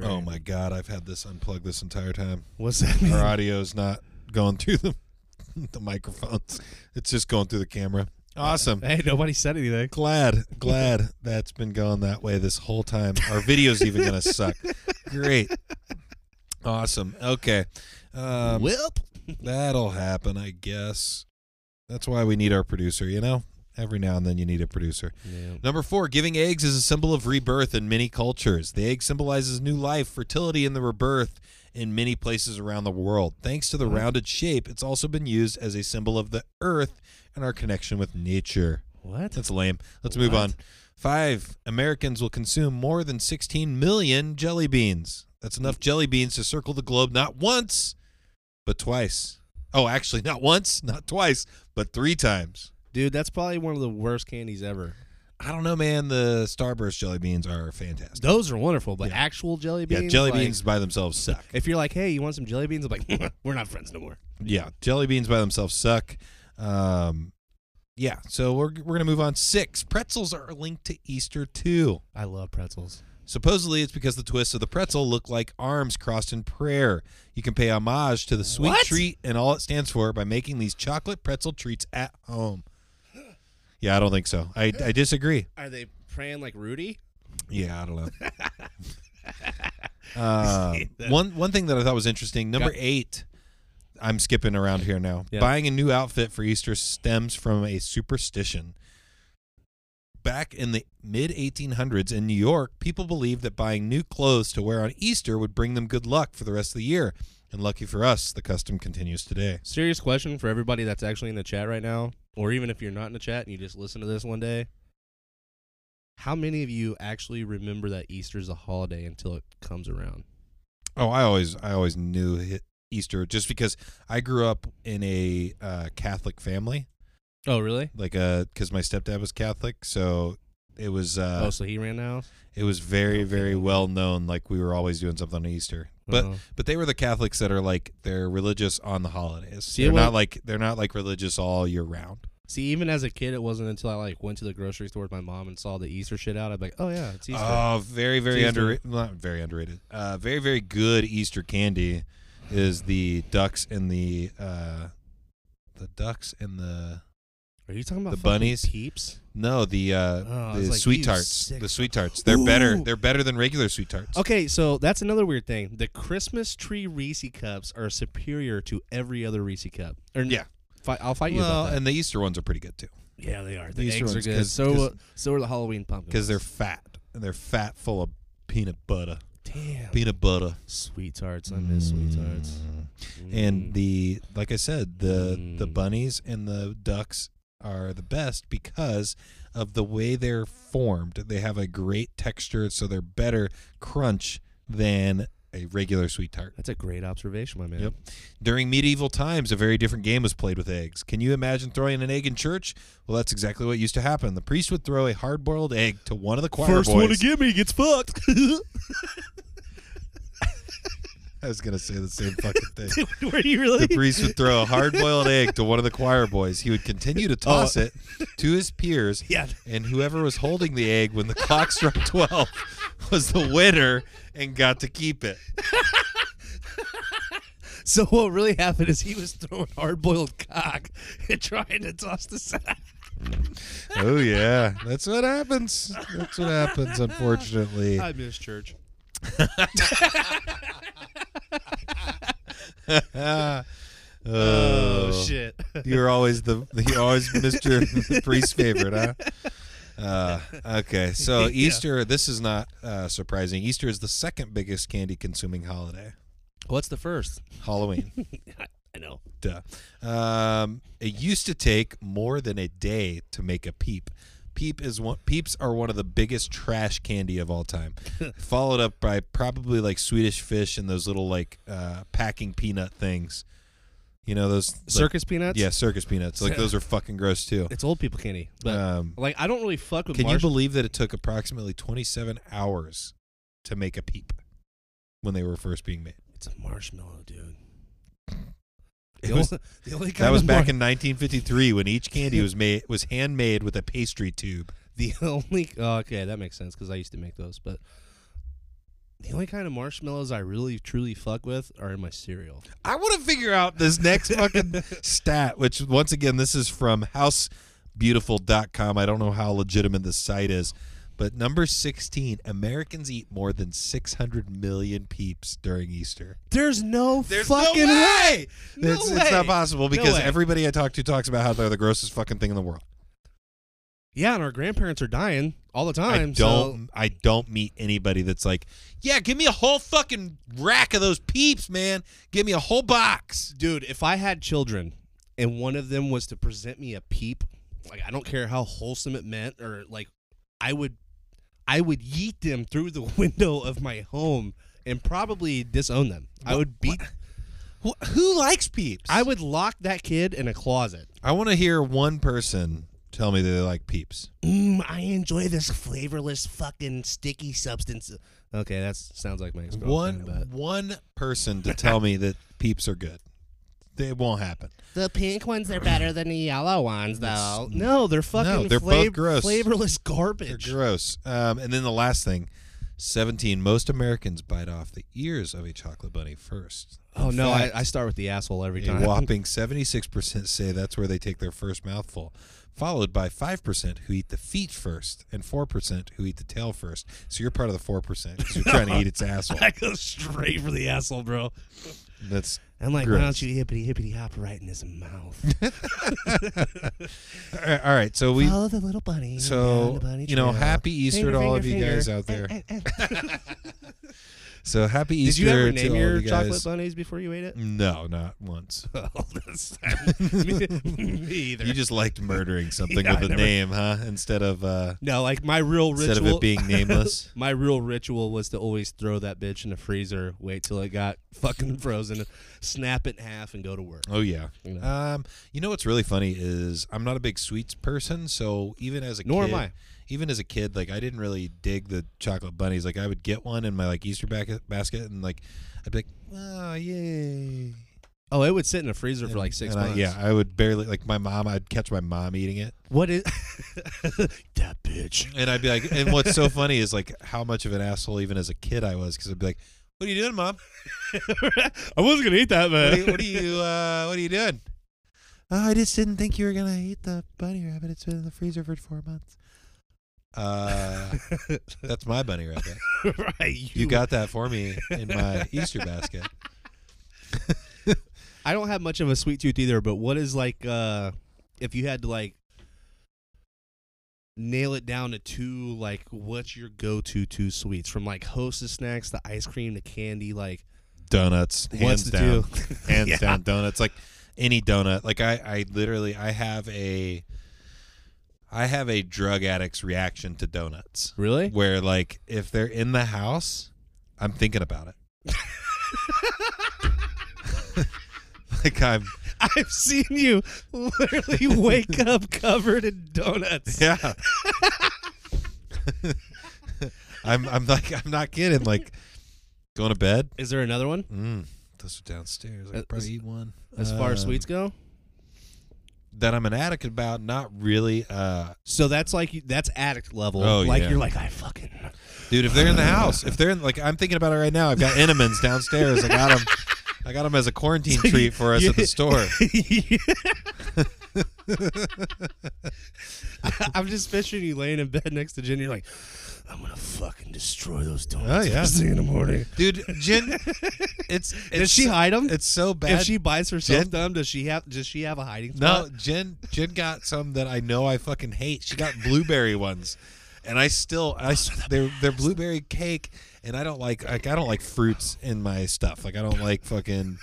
Oh my God, I've had this unplugged this entire time. What's that mean? Our audio's not going through the the microphones. It's just going through the camera. Awesome. Hey, nobody said anything. Glad, glad that's been going that way this whole time. Our video's even gonna suck. Great. Awesome. Okay. Um, Whip. that'll happen, I guess. That's why we need our producer, you know? Every now and then you need a producer. Yeah. Number four, giving eggs is a symbol of rebirth in many cultures. The egg symbolizes new life, fertility, and the rebirth in many places around the world. Thanks to the mm-hmm. rounded shape, it's also been used as a symbol of the earth and our connection with nature. What? That's lame. Let's move on. Five, Americans will consume more than 16 million jelly beans. That's enough jelly beans to circle the globe not once, but twice. Oh, actually, not once, not twice, but three times. Dude, that's probably one of the worst candies ever. I don't know, man. The Starburst jelly beans are fantastic. Those are wonderful, but Yeah. actual jelly beans. Yeah, jelly like, beans by themselves suck. If you're like, hey, you want some jelly beans? I'm like, we're not friends no more. Yeah, jelly beans by themselves suck. Um, yeah, so we're we're gonna move on. Six pretzels are linked to Easter too. I love pretzels. Supposedly, it's because the twists of the pretzel look like arms crossed in prayer. You can pay homage to the sweet What? treat and all it stands for by making these chocolate pretzel treats at home. Yeah, I don't think so. I, I disagree. Are they praying like Rudy? Yeah, I don't know. uh, one one thing that I thought was interesting. Number Got- eight. I'm skipping around here now. Yeah. Buying a new outfit for Easter stems from a superstition. Back in the mid 1800s in New York, people believed that buying new clothes to wear on Easter would bring them good luck for the rest of the year. And lucky for us, the custom continues today. Serious question for everybody that's actually in the chat right now, or even if you're not in the chat and you just listen to this one day. How many of you actually remember that Easter's a holiday until it comes around? Oh, I always I always knew Easter just because I grew up in a uh, Catholic family. Oh, really? like uh because my stepdad was catholic so it was uh oh, so he ran the house? it was very very well known like we were always doing something on easter but Uh-huh. but they were the catholics that are like they're religious on the holidays See, they're not like they're not like religious all year round See, even as a kid, it wasn't until I like went to the grocery store with my mom and saw the Easter shit out. I'd be like, "Oh yeah, it's Easter." oh very very underrated not very underrated uh very very good easter candy is the ducks and the uh the ducks and the Are you talking about the bunnies? Peeps? no the uh Oh, the like, sweet tarts the sweet tarts they're better they're better than regular sweet tarts Okay, so that's another weird thing. The Christmas tree Reese cups are superior to every other Reese cup. Or Yeah. fi- I'll fight you well about that. and the easter ones are pretty good too yeah, they are. the The Easter eggs are good. good. 'cause- so 'cause- so are the Halloween pumpkins. because they're fat and they're fat full of peanut butter damn peanut butter sweet tarts. I miss sweet tarts. Mm. and Mm. the like i said the the Mm. bunnies and the ducks are the best because of the way they're formed they have a great texture so they're better crunch than a regular sweet tart that's a great observation, my man. Yep. During medieval times, a very different game was played with eggs. Can you imagine throwing an egg in church? Well, that's exactly what used to happen. The priest would throw a hard-boiled egg to one of the choir boys. First one to give me gets fucked. I was gonna say the same fucking thing. Were you really? the priest would throw a hard-boiled egg to one of the choir boys. He would continue to oh. toss Oh. it to his peers, yeah. and whoever was holding the egg when the clock struck twelve was the winner and got to keep it. So what really happened is he was throwing hard boiled cock and trying to toss the sack. Oh yeah, that's what happens. That's what happens. Unfortunately. I miss church. oh, Oh, shit. You're always the you're always Mr. the priest's favorite, huh? Uh, okay, so Yeah. Easter. This is not uh, surprising. Easter is the second biggest candy consuming holiday. What's the first? Halloween. I know. Duh. Um, it used to take more than a day to make a peep. Peep is one. Peeps are one of the biggest trash candy of all time. Followed up by probably like Swedish fish and those little like uh, packing peanut things. You know those like- Circus peanuts? Yeah, circus peanuts. Like those are fucking gross too. It's old people candy. But Um, like I don't really fuck with can you believe that it took approximately 27 hours to make a peep? when they were first being made. It's a marshmallow, dude. The was, only- the only that was back in 1953 when each candy was made was handmade with a pastry tube. the only. Oh, okay, that makes sense because I used to make those. But the only kind of marshmallows I really truly fuck with are in my cereal. I want to figure out this next fucking stat, which once again, this is from housebeautiful.com. I don't know how legitimate this site is, but number 16, Americans eat more than 600 million peeps during Easter. There's no There's fucking no way. No it's, it's not possible because way. everybody I talk to talks about how they're the grossest fucking thing in the world. Yeah, and our grandparents are dying all the time. I so- don't I don't meet anybody that's like, yeah, give me a whole fucking rack of those peeps, man. Give me a whole box. dude, if I had children and one of them was to present me a peep, like I don't care how wholesome it meant, or like I would, I would yeet them through the window of my home and probably disown them. I would beat. Wh- Who likes peeps? I would lock that kid in a closet. I want to hear one person tell me that they like peeps. Mm, I enjoy this flavorless fucking sticky substance. Okay, that sounds like my ex One But one person to tell me that peeps are good. It won't happen. the pink ones are better than the yellow ones, It's- though. No, they're fucking. No, they're both gross. Flavorless garbage. They're gross. Um, and then the last thing, seventeen. Most Americans bite off the ears of a chocolate bunny first. Oh In no, I, fact, I start with the asshole every A time. whopping 76% say that's where they take their first mouthful, followed by 5% who eat the feet first and 4% who eat the tail first. So you're part of the 4% because you're trying to eat its asshole. I go straight for the asshole, bro. That's I'm like, Gross. why don't you hippity hippity hop right in his mouth? all right. All right, so we Follow the little bunny. so you know happy Easter Finger, to all finger, of you finger. guys out eh, there. Eh, eh. So happy Easter! Did you ever name your you chocolate bunnies before you ate it? No, not once. Oh, that's me, me either. You just liked murdering something Yeah, with a never- name, huh? Instead of uh, no, like my real ritual. instead of it being nameless. my real ritual was to always throw that bitch in the freezer, wait till it got fucking frozen, snap it in half, and go to work. Oh yeah. You know? Um, you know what's really funny is I'm not a big sweets person, so even as a Nor kid, am I. even as a kid, like I didn't really dig the chocolate bunnies. Like I would get one in my like Easter bac- basket, and like I'd be like, oh yay. Oh, it would sit in the freezer for like six and I- months. yeah, I would barely like my mom. I'd catch my mom eating it, What is that bitch? and I'd be like, and what's so funny is like how much of an asshole even as a kid I was because I'd be like, what are you doing, mom? I wasn't gonna eat that, What are man. you, what are you, uh, what are you doing? Oh, I just didn't think you were gonna eat the bunny rabbit. It's been in the freezer for four months. Uh, that's my bunny rabbit. right, You got that for me in my Easter basket. I don't have much of a sweet tooth either, but what is like uh if you had to like nail it down to two like what's your go-to two sweets from like hostess snacks to ice cream to candy like Donuts, hands What's the down, hands Yeah. down. Donuts, like any donut. Like I, I literally, I have a, I have a drug addict's reaction to donuts. really Where like if they're in the house, I'm thinking about it. like I'm I've seen you literally wake up covered in donuts. Yeah. I'm I'm like I'm not kidding. Like going to bed. Is there another one Mm, those are downstairs. I Uh, could probably as- eat one. as far as Um, sweets go? That I'm an addict about, not really. Uh, So that's like that's addict level. Oh, like yeah. you're like I fucking dude, if they're in the house, if they're in like I'm thinking about it right now. I've got Entenmann's downstairs. I got them. I got them as a quarantine treat for us at the store. I'm just picturing you laying in bed next to Jen. You're like, I'm gonna fucking destroy those Oh, donuts yeah. first thing in the morning. Dude, Jen, it's, it's Does she hide them? It's so bad. If she buys herself Jen- them, does she have? Does she have a hiding No, spot? Jen Jen got some that I know I fucking hate. She got blueberry ones. And I still I they're they're blueberry cake and I don't like like I don't like fruits in my stuff. Like I don't like fucking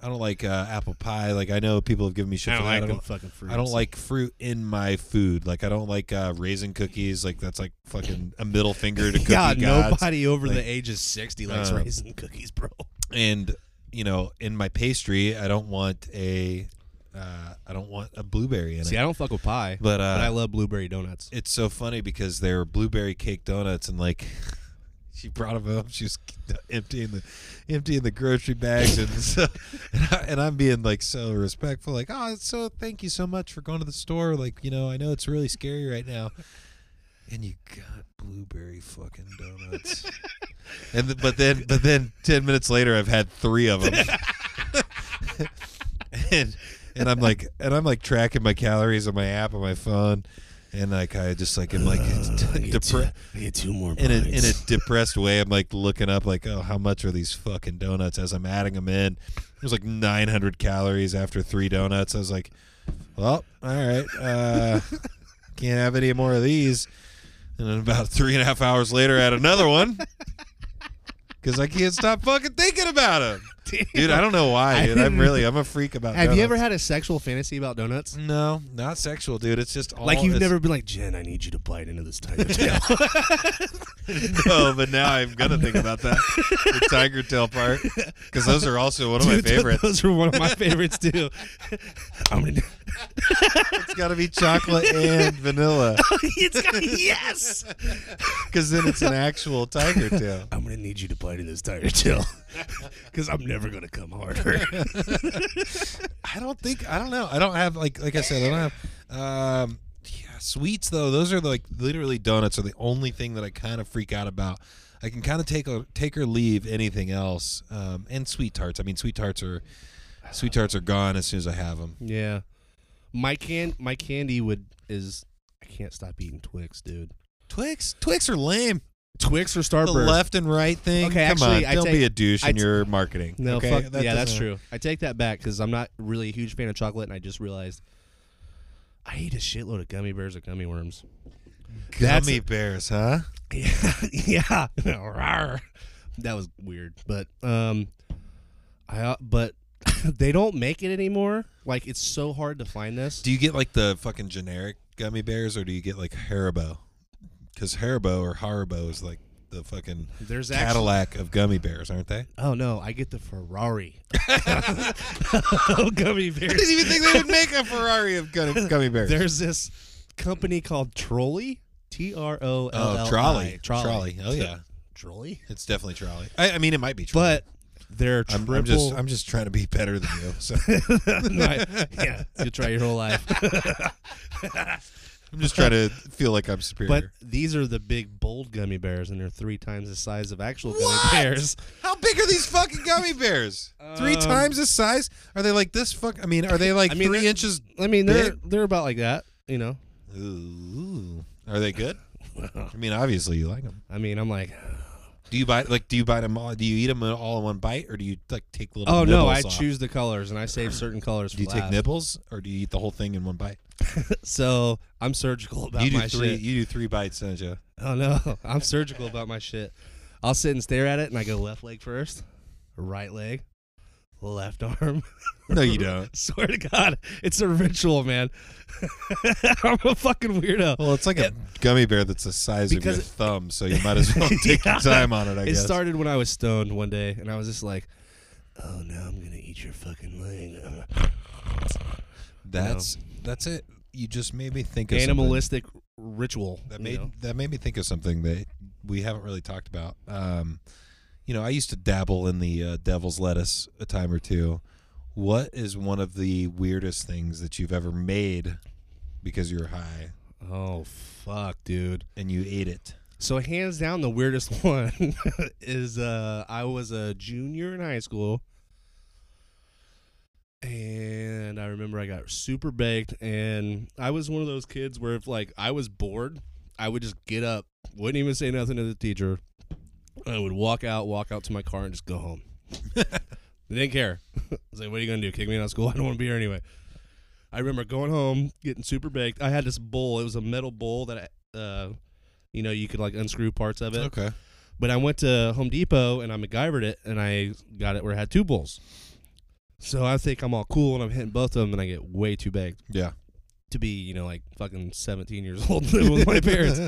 I don't like uh, apple pie. Like I know people have given me shit I for don't that. like I don't, fucking fruits. I don't like fruit in my food. Like I don't like uh, raisin cookies. Like that's like fucking a middle finger to cookie Yeah, gods. nobody over Like, the age of sixty likes uh, raisin cookies, bro. and you know, in my pastry, I don't want a uh, I don't want a blueberry in it. See, it. I don't fuck with pie, But uh, but I love blueberry donuts. it's so funny because they're blueberry cake donuts and like she brought them up. She was emptying the emptying the grocery bags, and so and, I, and I'm being like so respectful, like, oh, so thank you so much for going to the store. Like, you know, I know it's really scary right now, and you got blueberry fucking donuts. and th- but then but then ten minutes later, I've had three of them, and and I'm like and I'm like tracking my calories on my app on my phone. And like I just like am like depre- I get two more in a in a depressed way. I'm like looking up like, oh, how much are these fucking donuts? As I'm adding them in, it was like 900 calories after three donuts. I was like, well, all right, uh, can't have any more of these. And then about three and a half hours later, I had another one because I can't stop fucking thinking about them. Dude, I don't know why. Dude. I'm really I'm a freak about. Have you ever had a sexual fantasy about donuts? No, not sexual, dude. It's just all, like you've never been like Jen, I need you to bite into this tiger tail. no, but now I'm gonna think about that the tiger tail part because those are also one of my Dude, th- favorites. Those are one of my favorites too. I'm gonna. It's got to be chocolate and vanilla it's got, yes. because then it's an actual tiger tail. I'm gonna need you to bite in this tiger tail because I'm never gonna come harder. I don't think I don't know. I don't have like like I said. I don't have um yeah sweets though. Those are like literally donuts are the only thing that I kind of freak out about. I can kind of take a take or leave anything else. Um, and sweet tarts. I mean, sweet tarts are sweet tarts are gone as soon as I have them. yeah, my can my candy would is I can't stop eating Twix, dude. Twix Twix are lame. Twix or The Starburst? left and right thing. Okay, Come actually, on, I don't take- be a douche I in t- your marketing. No, okay? fuck. That yeah, that's true. I take that back because I'm not really a huge fan of chocolate, and I just realized I eat a shitload of gummy bears and gummy worms. That's- Gummy bears, huh? Yeah, yeah. That was weird, but um, I uh, but they don't make it anymore. Like it's so hard to find this. Do you get like the fucking generic gummy bears, or do you get like Haribo? Because Haribo or Haribo is like the fucking There's actually Cadillac of gummy bears, aren't they? oh no, I get the Ferrari gummy bears. I didn't even think they would make a Ferrari of gummy, bears. There's this company called Trolli. T R O L L oh, I. trolley. Trolli. Oh yeah, Trolli. it's definitely trolley. I, I mean, it might be trolley. But they're I'm, triple. I'm just I'm just trying to be better than you. So Right. yeah, you try your whole life. I'm just trying to feel like I'm superior. but these are the big, bold gummy bears, and they're three times the size of actual gummy What? bears. How big are these fucking gummy bears? Three Um, times the size? Are they like this? Fuck. I mean, are they like I mean, 3 inches? I mean, they're Big? they're about like that. You know. Ooh. Are they good? I mean, obviously you like them. I mean, I'm like, Do you buy like do you buy them all? Do you eat them all in one bite, or do you like take little? oh no, I off? choose the colors and I save certain colors. Do you for take last. nibbles, or do you eat the whole thing in one bite? So I'm surgical about you do my three. shit. You do three bites, don't you? Oh no, I'm surgical about my shit. I'll sit and stare at it, and I go left leg first, right leg, left arm. No, you don't. Swear to God, it's a ritual, man. I'm a fucking weirdo. Well, it's like a gummy bear that's the size of your thumb, so you might as well take Yeah. your time on it. I guess. it guess. started when I was stoned one day, and I was just like, "Oh no, I'm gonna eat your fucking leg." that's that's it. You just made me think of something. Animalistic ritual. That you made know? that made me think of something that we haven't really talked about. Um, you know, I used to dabble in the uh, devil's lettuce a time or two. What is one of the weirdest things that you've ever made because you're high Oh fuck, dude. and you ate it? So hands down, the weirdest one is uh, I was a junior in high school, and I remember I got super baked, and I was one of those kids where if like I was bored, I would just get up, wouldn't even say nothing to the teacher, I would walk out, walk out to my car, and just go home. I didn't care. I was like, "What are you gonna do? Kick me out of school? I don't want to be here anyway." I remember going home, getting super baked. I had this bowl. It was a metal bowl that, I, uh, you know, you could like unscrew parts of it. Okay. But I went to Home Depot and I MacGyvered it and I got it where it had two bowls. So I think I'm all cool and I'm hitting both of them and I get way too baked Yeah. to be, you know, like fucking 17 years old living with my parents.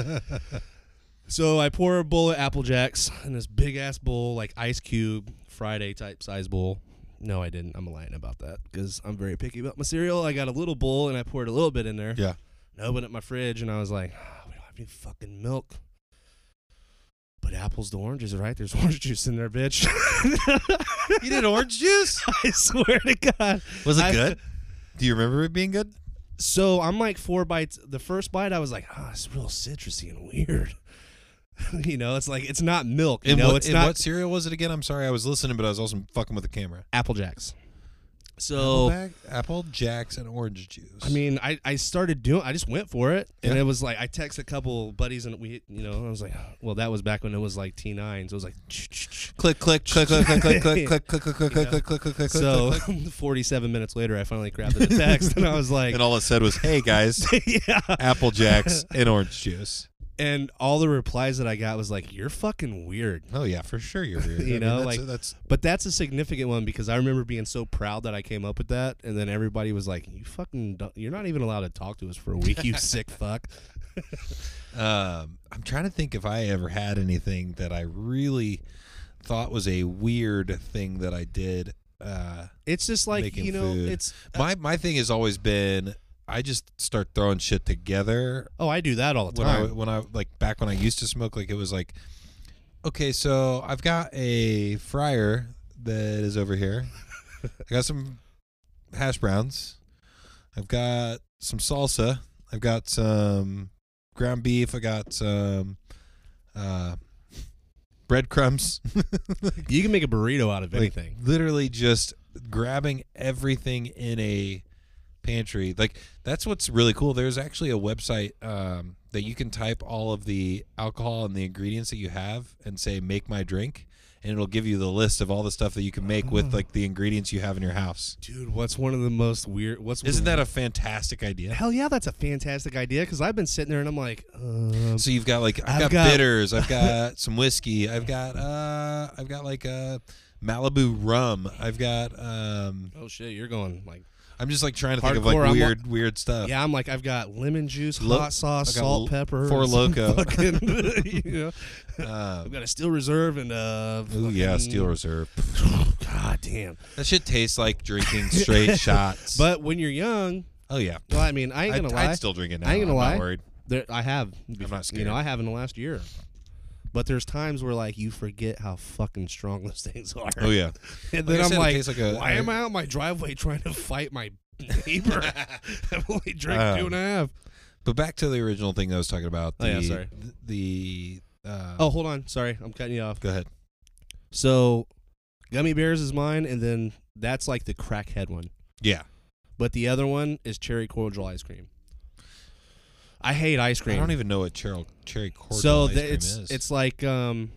So I pour a bowl of Apple Jacks in this big ass bowl, like ice cube Friday type size bowl. No, I didn't. I'm lying about that because I'm very picky about my cereal. I got a little bowl and I poured a little bit in there. Yeah. And I opened up my fridge and I was like, "Ah, we don't have any fucking milk. But apples to oranges, right? There's orange juice in there, bitch. You did orange juice? I swear to God. Was it I- good? Do you remember it being good? So I'm like four bites. The first bite, I was like, oh, it's real citrusy and weird. You know, it's like it's not milk. You And know, what, it's and not what cereal was it again? I'm sorry, I was listening, but I was also fucking with the camera. Apple Jacks. So Apple, Apple Jacks and orange juice. I mean, I, I started doing. I just went for it, and Yeah. it was like I texted a couple buddies, and we, you know, I was like, well, that was back when it was like T nine, so it was like. click, click, click, click, click, click, click, click, click, click, click, click, click, click, click, click, So, click, click. 47 minutes later, I finally grabbed the text, and I was like, and all it said was, "Hey guys. Apple Jacks and orange juice." And all the replies that I got was like, "You're fucking weird." Oh yeah, for sure you're weird. You I mean, know, that's, like- that's But that's a significant one because I remember being so proud that I came up with that, and then everybody was like, "You fucking, don't, you're not even allowed to talk to us for a week, you sick fuck." Um, I'm trying to think if I ever had anything that I really thought was a weird thing that I did. Uh, It's just like you know, food. it's my my thing has always been I just start throwing shit together oh, I do that all the when I time. when I like back when I used to smoke. Like it was like, okay, so I've got a fryer that is over here. I got some hash browns. I've got some salsa. I've got some ground beef. I got some uh, breadcrumbs. you can make a burrito out of Like, anything. literally just grabbing everything in a pantry. Like that's what's really cool. There's actually a website um, that you can type all of the alcohol and the ingredients that you have and say "make my drink," and it'll give you the list of all the stuff that you can make with like the ingredients you have in your house. Dude, what's one of the most weird? What's Isn't that a fantastic idea? hell yeah? That's a fantastic idea because I've been sitting there and I'm like, um, So you've got like I've, I've got, got- bitters, I've got some whiskey, I've got uh I've got like uh Malibu rum, I've got um oh shit, you're going like, I'm just like trying to think of like Hardcore, I'm weird weird stuff. yeah, I'm like, I've got lemon juice, Lo- hot sauce, I got salt, l- pepper, Four some Loko. fucking, you know, I've got a steel reserve and uh, ooh, yeah, fucking- Steel Reserve. God damn. That shit tastes like drinking straight shots. But when you're young, oh yeah, well, I mean, I ain't I'd, gonna lie. I'd still drink it now. I ain't gonna I'm lie. Not worried. There, I have. I'm not You scared. know, I have in the last year. But there's times where like you forget how fucking strong those things are. Oh yeah, And then I I'm like, like a- why am I out my driveway trying to fight my neighbor? I've only drank Um, two and a half. but back to the original thing I was talking about. Oh, The, yeah, sorry. The, the uh, Oh, hold on. Sorry, I'm cutting you off. go ahead. So, gummy bears is mine, and then that's like the crackhead one. Yeah, But the other one is cherry cordial ice cream. I hate ice cream. I don't even know what cherry cherry cordial so ice the, cream it's is. it's like um,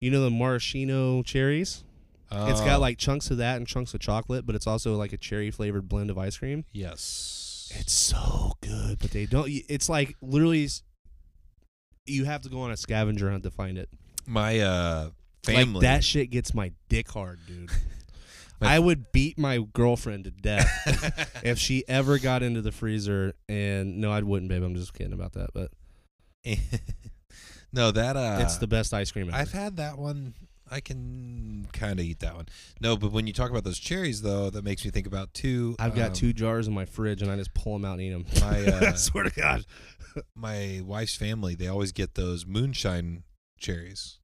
you know the maraschino cherries. It's got Oh, like chunks of that and chunks of chocolate, but it's also like a cherry flavored blend of ice cream. yes. It's so good, but they don't. It's like literally, you have to go on a scavenger hunt to find it. my uh family. Like that shit gets my dick hard, dude. I would beat my girlfriend to death if she ever got into the freezer. And no, I wouldn't, babe. I'm just kidding about that. But no, that uh, it's the best ice cream ever. I've had that one. I can kind of eat that one. No, but when you talk about those cherries, though, that makes me think about two. I've got um, two jars in my fridge, and I just pull them out and eat them. My uh, I swear to God. my wife's family, they always get those moonshine cherries.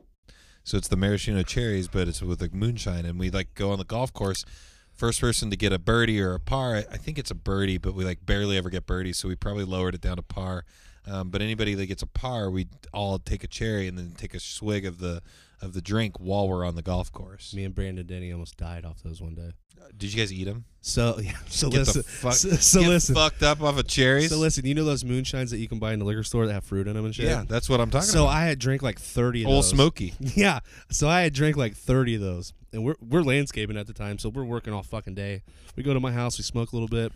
So it's the maraschino cherries, but it's with like moonshine, and we like go on the golf course. First person to get a birdie or a par, I think it's a birdie, but we like barely ever get birdies, so we probably lowered it down to par. Um, but anybody that gets a par, we all take a cherry and then take a swig of the of the drink while we're on the golf course. Me and Brandon Denny almost died off those one day. Uh, did you guys eat them? So yeah. So Get listen. the fuck, so, so get listen. fucked up off of cherries. So listen. You know those moonshines that you can buy in the liquor store that have fruit in them and shit. yeah, that's what I'm talking about. So about. I had drank like thirty of Old those. Smoky. Yeah. So I had drank like 30 of those. And we're we're landscaping at the time, so we're working all fucking day. We go to my house, we smoke a little bit.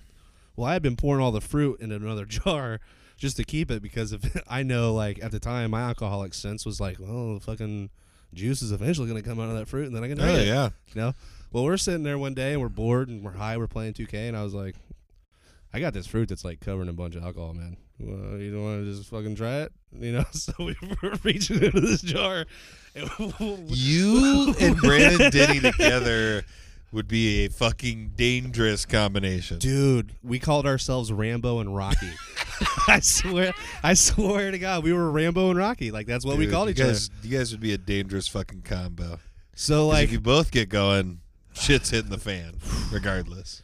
Well, I had been pouring all the fruit in another jar just to keep it because if I know like at the time my alcoholic sense was like, well, fucking juice is eventually going to come out of that fruit and then I can oh, drink Oh it. yeah. You know? Well, we're sitting there one day and we're bored and we're high, we're playing 2K and I was like I got this fruit that's like covered in a bunch of alcohol, man. Well, you don't want to just fucking try it, you know? So we were reaching into this jar. You and Brandon Denny together would be a fucking dangerous combination. Dude, we called ourselves Rambo and Rocky. I swear, I swear to God, we were Rambo and Rocky. Like that's what we called each guys, other. You guys would be a dangerous fucking combo. So like, if you both get going, shit's hitting the fan, regardless.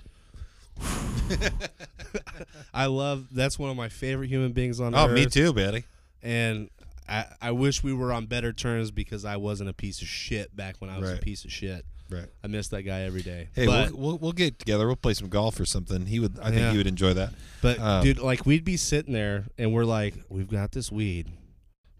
I love. That's one of my favorite human beings on Oh, earth. Oh, me too, Betty. And I, I wish we were on better terms because I wasn't a piece of shit back when I was Right. a piece of shit. Right. I miss that guy every day. Hey, but we'll, we'll we'll get together. We'll play some golf or something. He would. I think Yeah. he would enjoy that. but um, dude, like we'd be sitting there and we're like, we've got this weed,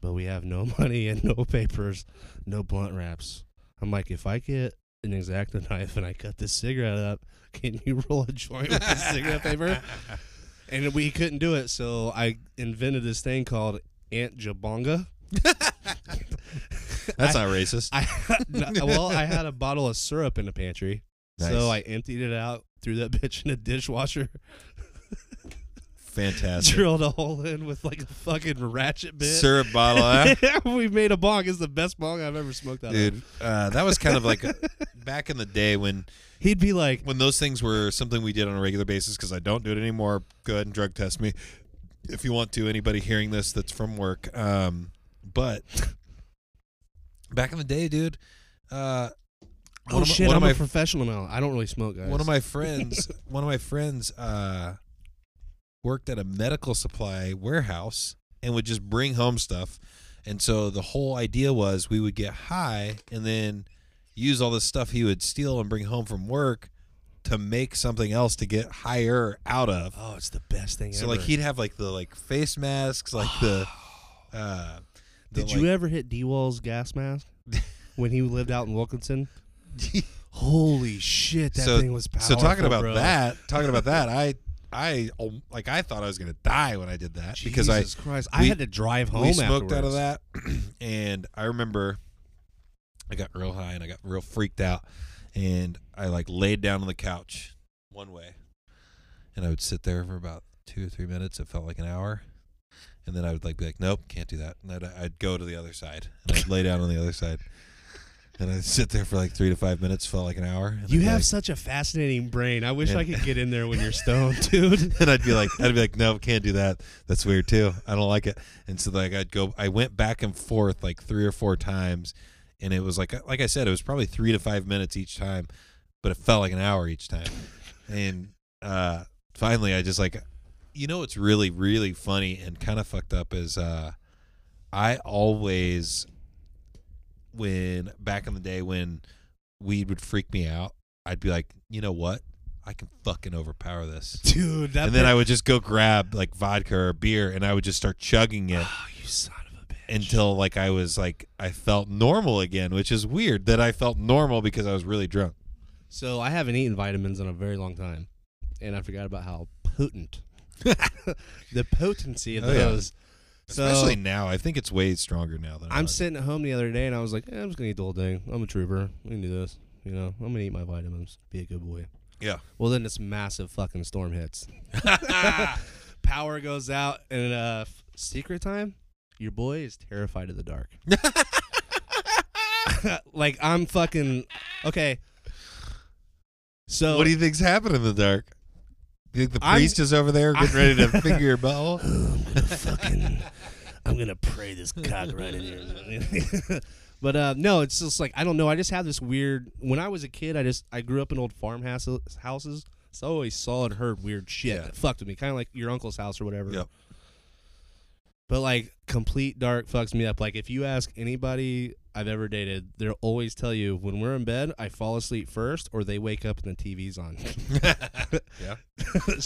but we have no money and no papers, no blunt wraps. I'm like, if I get an X-Acto knife and I cut this cigarette up, can you roll a joint with the cigarette paper? And we couldn't do it, so I invented this thing called Aunt Jabonga. That's I- not racist. I no, well, I had a bottle of syrup in the pantry, Nice. so I emptied it out, threw that bitch in a dishwasher, Fantastic. drilled a hole in with like a fucking ratchet bit. Syrup bottle, huh? we made a bong. It's the best bong I've ever smoked out of. dude. Uh, that was kind of like a, back in the day when He'd be like, when those things were something we did on a regular basis. Because I don't do it anymore. Go ahead and drug test me if you want to. Anybody hearing this that's from work. Um, but back in the day, dude. Uh, "Oh one of shit, one I'm of a my professional now. I don't really smoke, guys." one of my friends one of my friends uh worked at a medical supply warehouse and would just bring home stuff and so the whole idea was we would get high and then use all this stuff he would steal and bring home from work to make something else to get higher out of oh, it's the best thing ever. so ever. like he'd have like the like face masks like the uh the, Did like- you ever hit D Wall's gas mask when he lived out in Wilkinson? Holy shit, that so, thing was powerful. So talking about bro. that, talking about that, I, I oh, like I thought I was gonna die when I did that because I Jesus Christ, I had to drive home. we smoked out of that, and I remember I got real high and I got real freaked out, and I like laid down on the couch one way, and I would sit there for about two or three minutes. It felt like an hour. And then I would like be like, nope, can't do that. And I'd, I'd go to the other side, and I'd lay down on the other side, and I'd sit there for like three to five minutes. Felt like an hour. You have like- such a fascinating brain. I wish And- I could get in there when you're stoned, dude. and I'd be like, I'd be like, no, can't do that. That's weird too. I don't like it. And so like I'd go, I went back and forth like three or four times, and it was like, like I said, it was probably three to five minutes each time, but it felt like an hour each time. And uh, finally, I just like, you know, what's really really funny and kind of fucked up is uh, I always, when back in the day when weed would freak me out, I'd be like, you know what? I can fucking overpower this Dude, and then I would just go grab like vodka or beer and I would just start chugging it Oh, you son of a bitch. until like I was like I felt normal again, which is weird that I felt normal because I was really drunk. So I haven't eaten vitamins in a very long time, and I forgot about how potent the potency of Oh, yeah. those. So Especially now, I think it's way stronger now than I'm sitting at home the other day, and I was like, eh, I'm just gonna eat the whole thing. I'm a trooper. I can do this. You know, I'm gonna eat my vitamins. Be a good boy. Yeah. Well, then this massive fucking storm hits. Power goes out, and uh, secret time. Your boy is terrified of the dark. like I'm fucking okay. So What do you think's happening in the dark? You think the I'm- priest is over there getting ready to finger your butthole? fucking I'm gonna pray this cock right in here. but uh, no, it's just like I don't know. I just have this weird. When I was a kid, I just I grew up in old farmhouse houses, so I always saw and heard weird shit Yeah. that fucked with me, kind of like your uncle's house or whatever. Yep. But like complete dark fucks me up. Like if you ask anybody I've ever dated, they'll always tell you when we're in bed, I fall asleep first, or they wake up and the TV's on. yeah.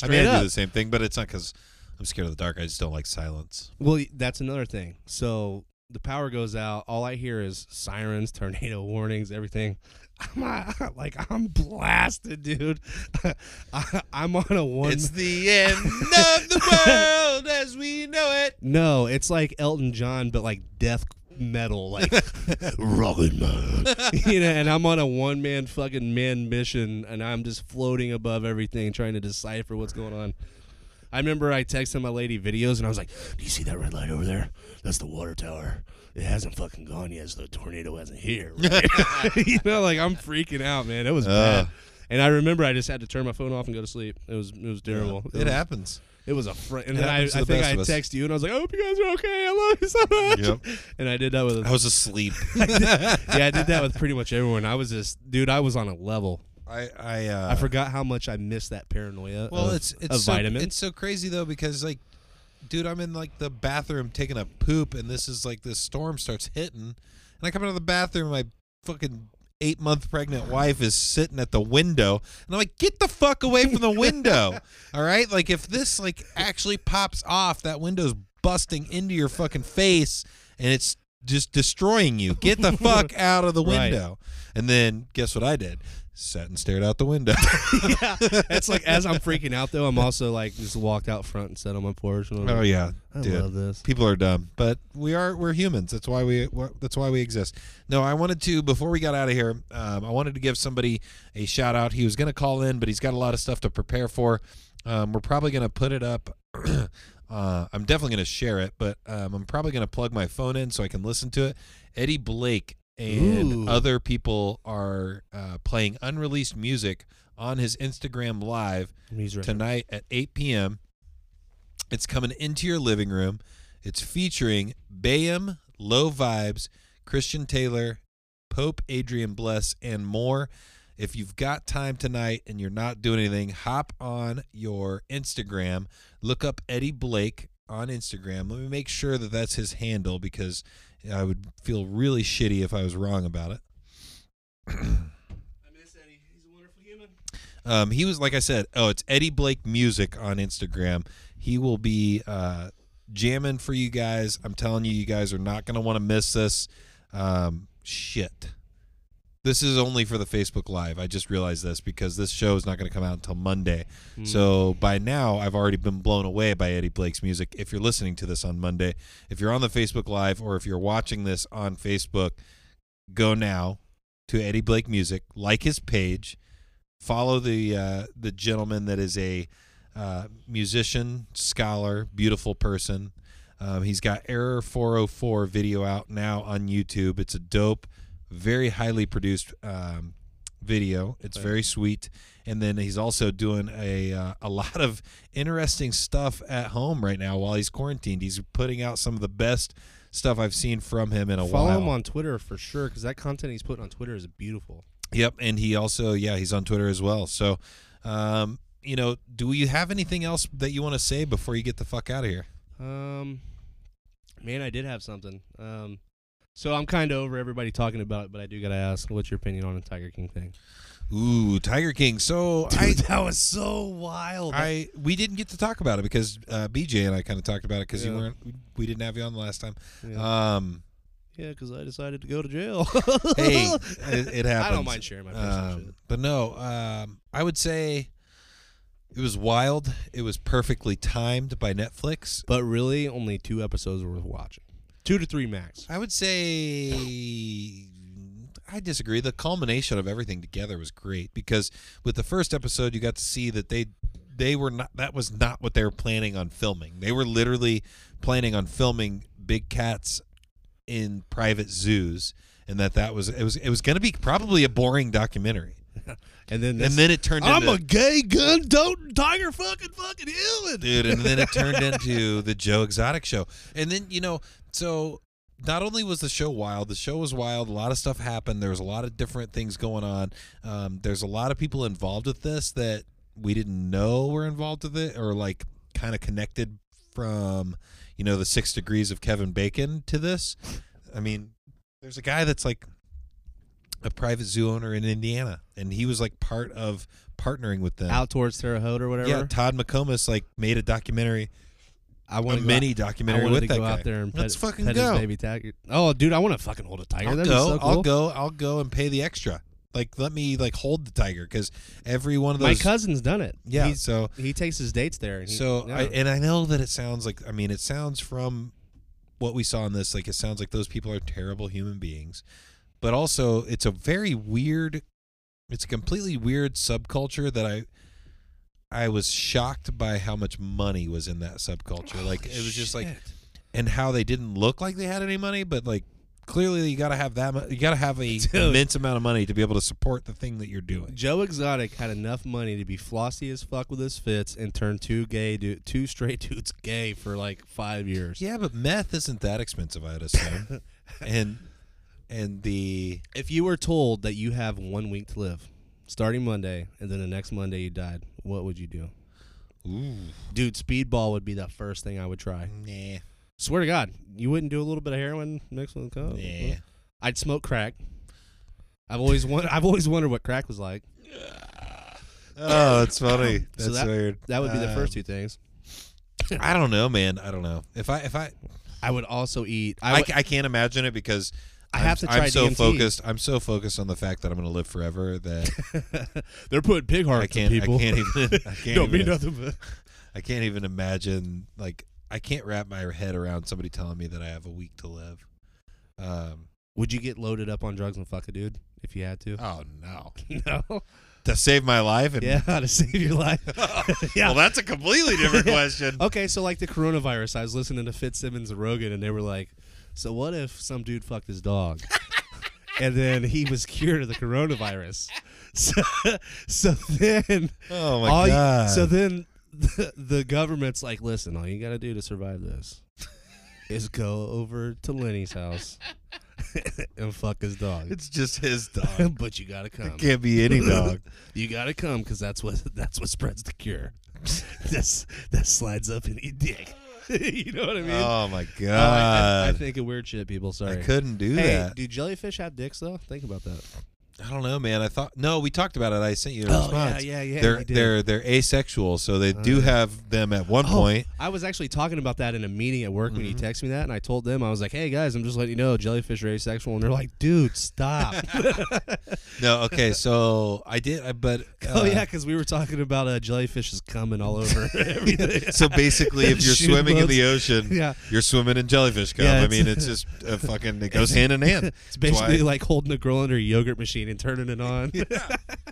I mean, I up. do the same thing, but it's not because I'm scared of the dark. I just don't like silence. Well, that's another thing. So the power goes out. All I hear is sirens, tornado warnings, everything. I'm like I'm blasted, dude. I, I'm on a one. It's the end of the world as we know it. no, it's like Elton John, but like death metal, like rockin' man. you know, and I'm on a one man fucking man mission, and I'm just floating above everything, trying to decipher what's going on. I remember I texted my lady videos, and I was like, "Do you see that red light over there? That's the water tower. It hasn't fucking gone yet. So the tornado hasn't here. right?" you know, like I'm freaking out, man. It was Uh. bad. and I remember I just had to turn my phone off and go to sleep. It was it was terrible. It was, happens. It was a friend, and It then I, I happens to the think best I of us. texted you and I was like, I hope you guys are okay. I love you so much. Yep. And I did that with I was asleep. yeah, I did that with pretty much everyone. I was just dude, I was on a level. I I uh, I forgot how much I missed that paranoia. Well, of, it's it's of so, vitamin. It's so crazy though because like, dude, I'm in like the bathroom taking a poop, and this is like this storm starts hitting, and I come out of the bathroom, my fucking eight month pregnant wife is sitting at the window, and I'm like, get the fuck away from the window, all right? Like if this like actually pops off, that window's busting into your fucking face, and it's just destroying you. Get the fuck out of the Right. window. And then guess what I did? Sat and stared out the window. yeah, it's like as I'm freaking out though, I'm also like just walked out front and sat on my porch. And Oh like, yeah, I dude. love this. People are dumb, but we are we're humans. That's why we that's why we exist. No, I wanted to before we got out of here. Um, I wanted to give somebody a shout out. He was going to call in, but he's got a lot of stuff to prepare for. Um, we're probably going to put it up. uh, I'm definitely going to share it, but um, I'm probably going to plug my phone in so I can listen to it. Eddie Blake and Ooh. other people are uh, playing unreleased music on his Instagram live tonight at 8 p.m. It's coming into your living room. It's featuring Bayam, Low Vibes, Christian Taylor, Pope Adrian Bless, and more. If you've got time tonight and you're not doing anything, hop on your Instagram, look up Eddie Blake on Instagram. Let me make sure that that's his handle because I would feel really shitty if I was wrong about it. I miss Eddie. He's a wonderful human. Um, he was like I said. Oh, it's Eddie Blake Music on Instagram. He will be uh, jamming for you guys. I'm telling you, you guys are not gonna want to miss this. Um, shit. This is only for the Facebook Live. I just realized this because this show is not going to come out until Monday. So by now, I've already been blown away by Eddie Blake's music. If you're listening to this on Monday, if you're on the Facebook Live, or if you're watching this on Facebook, go now to Eddie Blake Music, like his page, follow the uh, the gentleman that is a uh, musician, scholar, beautiful person. Um, he's got Error 404 video out now on YouTube. It's a dope, very highly produced um, video. It's very sweet. And then he's also doing a uh, a lot of interesting stuff at home right now while he's quarantined. He's putting out some of the best stuff I've seen from him in a Follow while. Follow him on Twitter for sure because that content he's putting on Twitter is beautiful. Yep, and he also yeah he's on Twitter as well. So, um, you know, do you have anything else that you want to say before you get the fuck out of here? Um, man, I did have something. Um, so I'm kind of over everybody talking about it, but I do gotta ask, what's your opinion on the Tiger King thing? Ooh, Tiger King. So I that was so wild. I we didn't get to talk about it because uh, BJ and I kind of talked about it because you weren't we didn't have you on the last time. yeah, Um, because I decided to go to jail. hey, it, it happens. I don't mind sharing my personal Um, shit. but no, um, I would say it was wild. It was perfectly timed by Netflix. But really, only two episodes were worth watching. Two to three max. I would say I disagree. The culmination of everything together was great because with the first episode you got to see that they they were not that was not what they were planning on filming. They were literally planning on filming big cats in private zoos and that that was it was it was going to be probably a boring documentary. And then And then it turned into I'm into a gay gun toting tiger fucking fucking human. dude and then it turned into the joe exotic show and then you know so not only was the show wild the show was wild a lot of stuff happened there was a lot of different things going on. Um, there's a lot of people involved with this that we didn't know were involved with it or like kind of connected from you know the six degrees of kevin bacon to this. I mean there's a guy that's like a private zoo owner in indiana and he was like part of partnering with them. Out towards Terre Haute or whatever. yeah, Todd McComas like made a documentary, I a want to mini I documentary wanted with to that go guy. out there and pet, Let's fucking pet go. his baby tiger. Oh, dude, I want to fucking hold a tiger. I'll That'd go. be so cool. I'll go. I'll go and pay the extra. Like, let me like hold the tiger because every one of those. My cousin's done it. yeah. He's- so he takes his dates there. And he, so yeah. I and I know that it sounds like I mean it sounds from what we saw in this like it sounds like those people are terrible human beings, but also it's a very weird. It's a completely weird subculture that I. I was shocked by how much money was in that subculture. Like it was just like Shit. and how they didn't look like they had any money, but like clearly you got to have that. mu- You got to have a Dude. immense amount of money to be able to support the thing that you're doing. Joe Exotic had enough money to be flossy as fuck with his fits and turn two gay du- two straight dudes gay for like five years. Yeah, but meth isn't that expensive, I'd assume. and and the If you were told that you have one week to live, starting Monday, and then the next Monday you died, what would you do? ooh, Dude, speedball would be the first thing I would try. nah, Swear to God, you wouldn't do a little bit of heroin mixed with coke? nah. I'd smoke crack. I've always won- I've always wondered what crack was like. Oh, that's funny. That's So that- weird. That would be the first Um, two things. I don't know, man. I don't know. If I if I I would also eat. I, I, would- ca- I can't imagine it because I have to try I'm so DMT. focused. I'm so focused on the fact that I'm going to live forever that They're putting pig hearts I can't. in people. I can't even. I can't Don't even, nothing but. I can't even imagine. Like I can't wrap my head around somebody telling me that I have a week to live. Um. Would you get loaded up on drugs and fuck a dude if you had to? Oh no. no. To save my life. And, Yeah, to save your life. yeah. Well, that's a completely different question. Okay, so like the coronavirus, I was listening to Fitzsimmons and Rogan, and they were like, "So what if some dude fucked his dog, and then he was cured of the coronavirus? So, so then, Oh my all you- god. so then the, the government's like, listen, all you got to do to survive this is go over to Lenny's house and fuck his dog, it's just his dog. but you got to come. It can't be any dog. You gotta come because that's what that's what spreads the cure. that's that slides up in your dick. you know what I mean? Oh my Oh, I, I, I think of weird shit, people. Sorry. I couldn't do hey, that. do jellyfish have dicks though? Think about that. I don't know, man. I thought no, we talked about it. I sent you a Oh, response. yeah, yeah, yeah, They're they're they're asexual, so they do Uh. have them at one Oh, point. I was actually talking about that in a meeting at work when you Mhm. texted me that, and I told them I was like, "Hey guys, I'm just letting you know jellyfish are asexual," and they're like, "Dude, stop." No, okay, so I did, I- but oh uh, yeah, because we were talking about uh, jellyfishes coming all over everything. So basically, if you're swimming in the ocean, Yeah. you're swimming in jellyfish cum. Yeah, I mean, it's just a fucking. It goes hand in hand. It's basically like holding a girl under a yogurt machine and turning it on.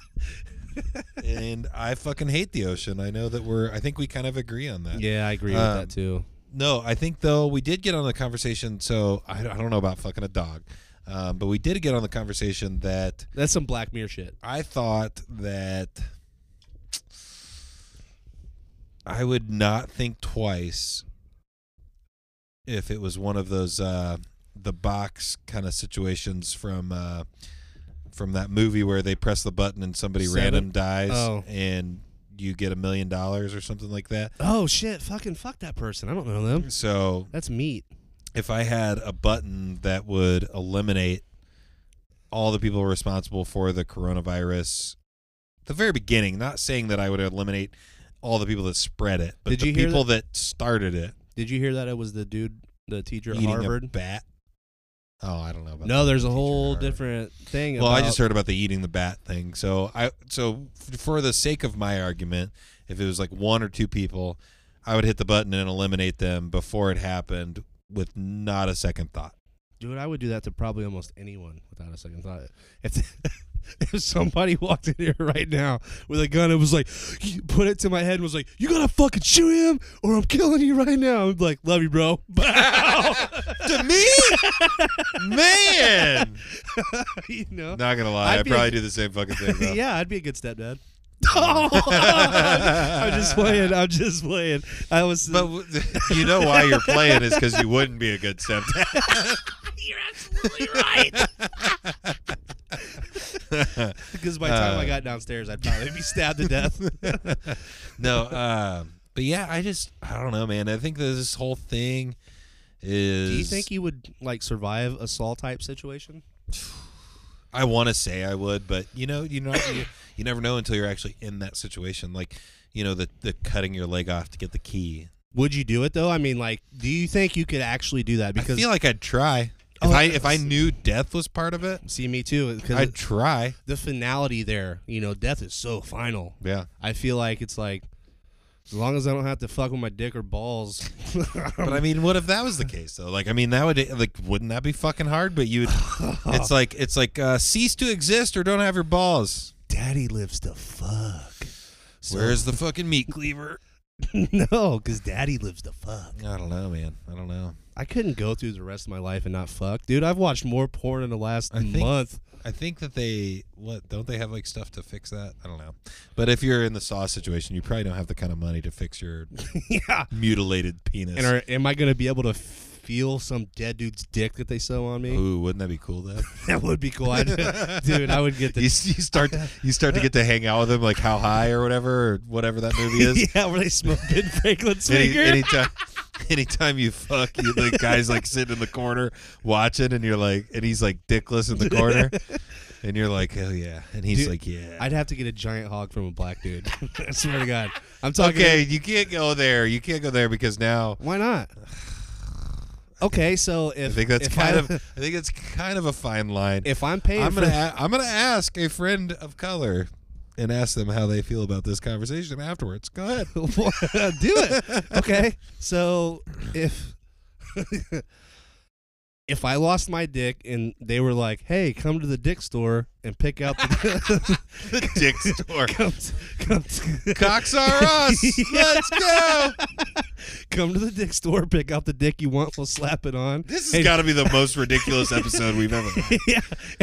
and I fucking hate the ocean. I know that we're. I think we kind of agree on that. Yeah, I agree Um, with that too. No, I think though we did get on the conversation. So I, I don't know about fucking a dog, um, but we did get on the conversation that That's some Black Mirror shit. I thought that I would not think twice if it was one of those uh, the box kind of situations from uh, from that movie where they press the button and somebody random dies Oh. and you get a million dollars or something like that. Oh shit! Fucking fuck that person. I don't know them. So That's meat. if I had a button that would eliminate all the people responsible for the coronavirus, the very beginning, not saying that I would eliminate all the people that spread it, but Did the you hear people that? started it Did you hear that it was the dude, the teacher at Harvard? bat. Oh, I don't know about No, that there's a whole different thing. Well, I about- just heard about the eating the bat thing. So I so f- for the sake of my argument, if it was like one or two people, I would hit the button and eliminate them before it happened with not a second thought. dude. I would do that to probably almost anyone without a second thought. If if somebody walked in here right now with a gun and was like, put it to my head and was like, "You gotta fucking shoot him, or I'm killing you right now," I'm like, "Love you, bro." to me, man. you know? Not gonna lie, I'd I'd probably a- do the same fucking thing. Though. yeah, I'd be a good stepdad. Oh. I'm just playing. I'm just playing. I was. But w- you know why you're playing is because you wouldn't be a good stepdad. you're absolutely right. Because by the time I Uh, got downstairs, I'd probably be stabbed to death. no, um, but yeah, I just I don't know, man. I think this whole thing is. Do you think you would like survive a Saw type situation? I want to say I would, but you know, you know, you, you never know until you're actually in that situation. Like, you know, the the cutting your leg off to get the key. Would you do it though? I mean, like, do you think you could actually do that? Because I feel like I'd try. If Oh, I if I knew death was part of it, see me too. Because I'd try. the finality there, you know, death is so final. Yeah. I feel like it's like, as long as I don't have to fuck with my dick or balls. But I mean, what if that was the case though? Like, I mean, that would like, wouldn't that be fucking hard? But you'd, it's like, it's like, uh, cease to exist or don't have your balls. Daddy lives to fuck. So- Where's the fucking meat cleaver? no, because daddy lives to fuck. I don't know, man. I don't know. I couldn't go through the rest of my life and not fuck, dude. I've watched more porn in the last I think- month. I think that they what don't they have like stuff to fix that? I don't know. But if you're in the saw situation, you probably don't have the kind of money to fix your yeah. mutilated penis. And are, am I gonna be able to feel some dead dude's dick that they sew on me? Ooh, wouldn't that be cool though? That would be cool, I'd, dude. I would get you, the you start you start to get to hang out with them like how high or whatever or whatever that movie is. yeah, where they smoke Ben Franklin Any, anytime, anytime you fuck, you, the guy's like sitting in the corner watching, and you're like, and he's like dickless in the corner, and you're like, hell yeah, and he's Dude, like, yeah. I'd have to get a giant hog from a black dude. I swear to God. I'm talking. okay, you can't go there. You can't go there because now Why not? Okay, so if I think that's kind I, of I think it's kind of a fine line. if I'm paying I'm for gonna a- I'm gonna ask a friend of color and ask them how they feel about this conversation afterwards. Go ahead. do it. Okay, so if if I lost my dick and they were like, "Hey, come to the dick store and pick out the, the dick store. come, come, to, Cocks are us. Yeah. Let's go. come to the dick store, pick out the dick you want, we'll slap it on." This has got to be the most ridiculous episode we've ever had. yeah,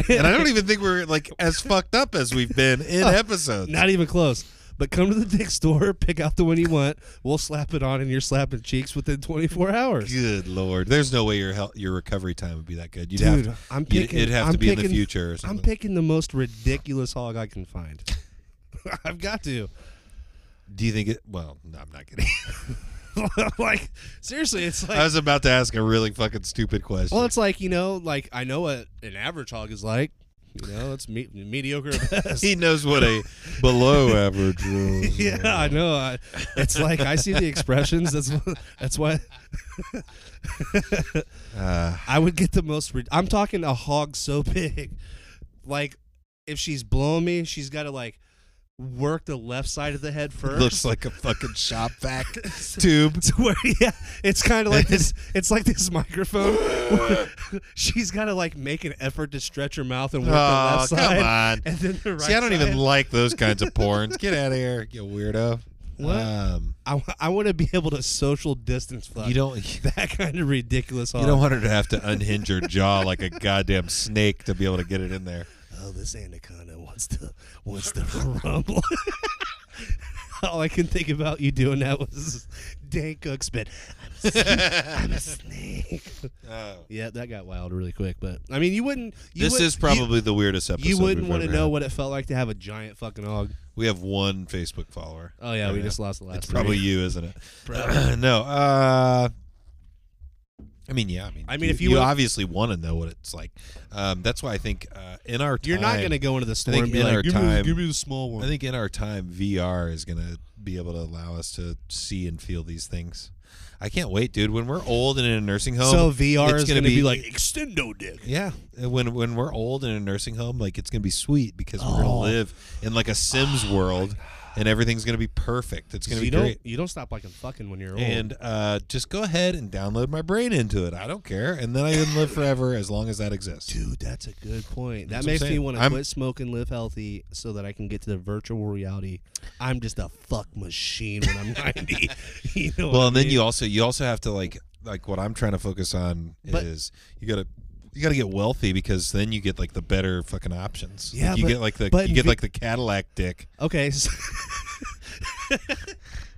And I don't even think we're like as fucked up as we've been in oh, episodes. Not even close. But come to the dick store, pick out the one you want. We'll slap it on, and you're slapping cheeks within 24 hours. Good lord, there's no way your hel- your recovery time would be that good. You'd Dude, have to, I'm picking. it'd have I'm to be in picking- the future I'm picking the most ridiculous hog I can find. I've got to. Do you think it? Well, no, I'm not kidding. like seriously, it's like. I was about to ask a really fucking stupid question. well, it's like you know, like I know what an average hog is like. You know, it's me- mediocre at best. he knows what a below average is. yeah, I know. I, it's like I see the expressions. That's that's why Uh, I would get the most. Rid- I'm talking a hog so big, like if she's blowing me, she's got to like work the left side of the head first. looks like a fucking shop vac tube. to where yeah, it's kind of like this. It's like this microphone. she's got to like make an effort to stretch her mouth and work the Oh, left come side, on. and then the right. See, I don't side. even like those kinds of porns. Get out of here, you weirdo. What? Um, I, want to be able to social distance fuck. you don't. that kind of ridiculous. Hog. You don't want her to have to unhinge her jaw like a goddamn snake to be able to get it in there. Oh, this anaconda wants to wants to rumble. All I can think about you doing that was Dane Cook spit. I'm a snake. I'm a snake. yeah, that got wild really quick. But I mean, you wouldn't. You this would- is probably the weirdest episode. you wouldn't want to know had. what it felt like to have a giant fucking hog. We have one Facebook follower. Oh yeah, we just lost the last. It's probably you, isn't it? No. Uh, I mean, yeah. I mean, I mean, if you you would- obviously want to know what it's like, um, that's why I think uh, in our time, You're not going to go into the store and be in like, our give, me, give me the small one. I think in our time, VR is going to be able to allow us to see and feel these things. I can't wait, dude. When we're old and in a nursing home, so VR is gonna be, be- like extendo dick. yeah. When when we're old in a nursing home, like it's gonna be sweet because we're Oh. live in like a Sims world, and everything's gonna be perfect. It's gonna you be don't great. you don't stop liking fucking when you're old. And uh, just go ahead and download my brain into it. I don't care, and then I can live forever as long as that exists. Dude, that's a good point. That's that what I'm makes me saying. want to I'm- quit smoking, live healthy, so that I can get to the virtual reality. I'm just a fuck machine when I'm 90. you know. Well, and then mean? you also you also have to like like what I'm trying to focus on But- is you gotta. You gotta get wealthy because then you get like the better fucking options. Like, Yeah, you but- get like the but you get like the Cadillac dick okay. So,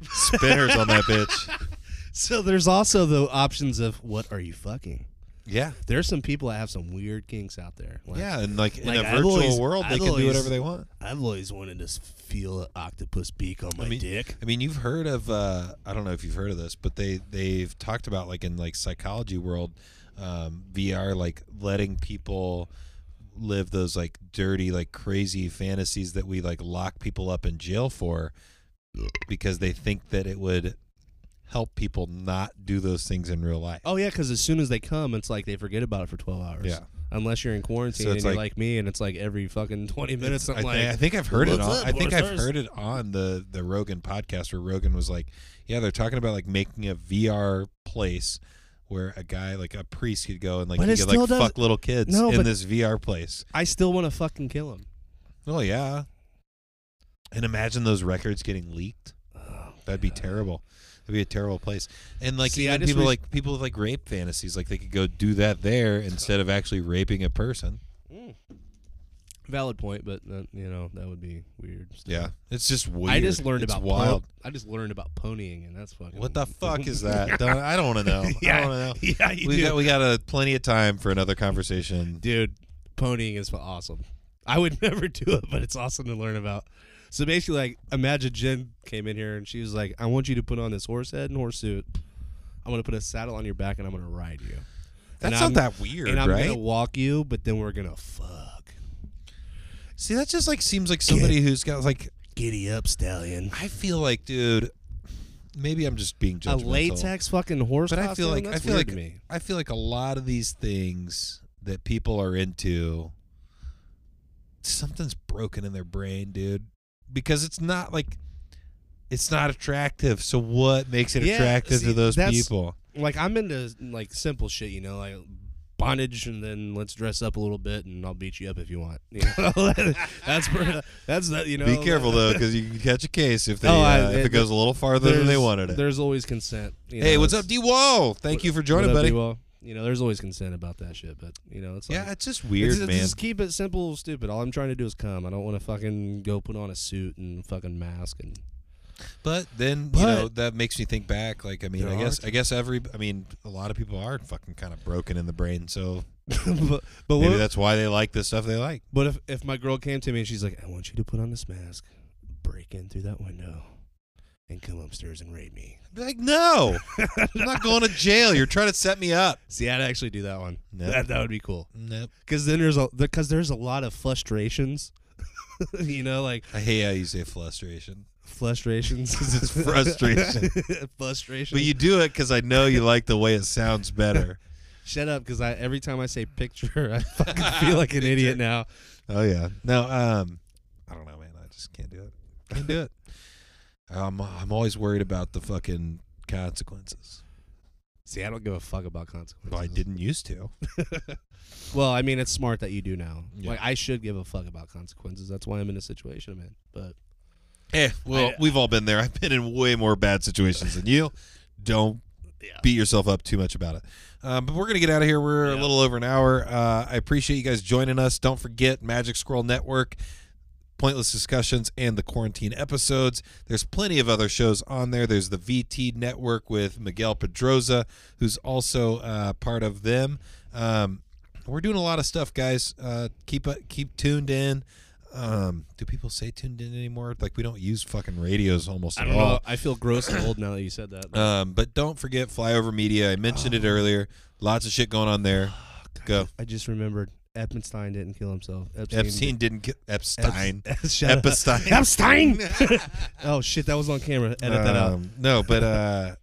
spinners on that bitch. so there's also the options of what are you fucking? Yeah, There's some people that have some weird kinks out there. Like, yeah, and like in like, a virtual always- world, they I've can do whatever they want. I've always wanted to feel an octopus beak on my I mean, dick. I mean, you've heard of uh, I don't know if you've heard of this, but they they've talked about like in like psychology world, um, VR like letting people live those like dirty like crazy fantasies that we like lock people up in jail for because they think that it would help people not do those things in real life. Oh yeah, because as soon as they come, it's like they forget about it for 12 hours. Yeah. Unless you're in quarantine So and you're like- like me, and it's like every fucking 20 minutes. I'm I, like, I think I've heard it on. up, I think I've Boris?" heard it on the the Rogan podcast where Rogan was like, "Yeah, they're talking about like making a VR place where a guy like a priest could go and like But he it could still like fuck little kids No, in but- this VR place." I still want to fucking kill him. Oh yeah. And imagine those records getting leaked. That'd be terrible. It'd be a terrible place. And like See, I even just people wish- like people with like rape fantasies, like they could go do that there instead of actually raping a person. Mm. Valid point, but uh, you know that would be weird. still. Yeah, it's just weird. I just learned It's about wild. Po- I just learned about ponying, and that's fucking. What the fuck is that? Don't- I don't want to know. I Yeah, don't want to know. yeah, you we do. got we got a plenty of time for another conversation. dude? Ponying is awesome. I would never do it, but it's awesome to learn about. So basically, like, imagine Jen came in here and she was like, "I want you to put on this horse head and horse suit. I'm gonna put a saddle on your back and I'm gonna ride you. That's And not I'm- that weird, and I'm right? gonna walk you, but then we're gonna fuck. See, that just like seems like somebody who's got like. Giddy up, stallion. I feel like, dude. Maybe I'm just being A judgmental. latex fucking horse. but I feel costume? like I That's feel weird like to me. I feel like a lot of these things that people are into, something's broken in their brain, dude. Because it's not like it's not attractive. So what makes it Yeah, attractive see, to those that's- people? like I'm into like simple shit, you know, like bondage, and then let's dress up a little bit, and I'll beat you up if you want. You know, that's that's that. You know, Be careful though, because you can catch a case if they Oh, I- uh, if it- it goes a little farther than they wanted it. There's always consent. you Hey, what's up, D Wall? Thank you for joining, what up, buddy. D-Wall? You know, there's always consent about that shit, but you know, it's like, Yeah, it's just weird, it's man. Just keep it simple, stupid. All I'm trying to do is come. I don't want to fucking go put on a suit and fucking mask and. But then you But- know that makes me think back. Like I mean, I guess I guess every I mean a lot of people are fucking kind of broken in the brain. So but but maybe what, that's why they like the stuff they like. but if if my girl came to me and she's like, I want you to put on this mask, break in through that window, and come upstairs and raid me. I'd be like, no, I'm not going to jail. You're trying to set me up. See, I'd actually do that one. Nope. That that would be cool. Nope. Because then there's a because there's a lot of frustrations. you know, like I hate how you say frustration. Frustrations. it's frustration. frustration. But you do it because I know you like the way it sounds better. shut up, because I every time I say picture, I fucking feel like an idiot now. Oh yeah. No, um, I don't know, man. I just can't do it. Can't do it. I'm I'm always worried about the fucking consequences. See, I don't give a fuck about consequences. Well, I didn't used to. Well, I mean, it's smart that you do now. Yeah. Like, I should give a fuck about consequences. That's why I'm in a situation I'm in. But Eh, well, I- we've all been there. I've been in way more bad situations than you. Don't beat yourself up too much about it. Um, but we're gonna get out of here. We're a little over an hour. Uh, I appreciate you guys joining us. Don't forget Magic Scroll Network, Pointless Discussions, and the Quarantine episodes. There's plenty of other shows on there. There's the VT Network with Miguel Pedroza, who's also uh, part of them. Um, we're doing a lot of stuff, guys. Uh, keep uh, keep tuned in. Um, do people say tuned in anymore? Like we don't use fucking radios almost I at don't all. know. I feel gross and old now that you said that. Um, but don't forget Flyover Media. I mentioned Oh. it earlier. Lots of shit going on there. Go. I just remembered Epstein didn't kill himself. Epstein. Epstein didn't get Epstein. Ep- Shut up. Epstein. Epstein. oh shit, that was on camera. Edit that out. Um, No, but uh,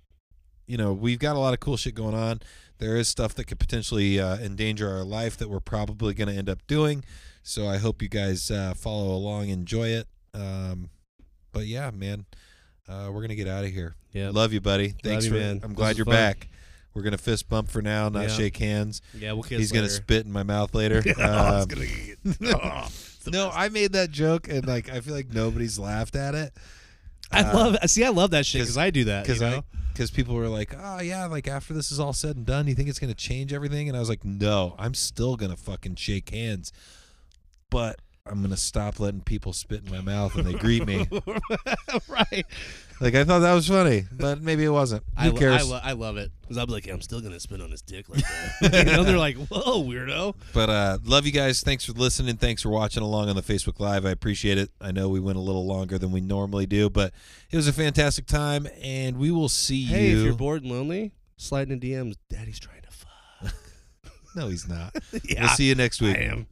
you know we've got a lot of cool shit going on. There is stuff that could potentially uh, endanger our life that we're probably going to end up doing. So I hope you guys uh, follow along, enjoy it. Um, but yeah, man, uh, we're gonna get out of here. Yeah. Love you, buddy. Thanks you, for. man. I'm glad you're fun. back. We're gonna fist bump for now, not Yeah. shake hands. Yeah, we'll kiss He's gonna spit in my mouth later. Um, Oh, no, best. I made that joke, and like I feel like nobody's laughed at it. I uh, love. See, I love that shit because I do that. because you I know? because people were like, oh yeah, like after this is all said and done, you think it's gonna change everything? And I was like, no, I'm still gonna fucking shake hands, but I'm gonna stop letting people spit in my mouth when they greet me. right. Like I thought that was funny, but maybe it wasn't. Who I, lo- cares? I, lo- I love it because I'm like, I'm still gonna spit on his dick like that. you know, they're like, whoa, weirdo. But uh, love you guys. Thanks for listening. Thanks for watching along on the Facebook Live. I appreciate it. I know we went a little longer than we normally do, but it was a fantastic time, and we will see you. Hey, you. if you're bored and lonely, slide in DMs. Daddy's trying to fuck. no, he's not. yeah, We'll see you next week. I am.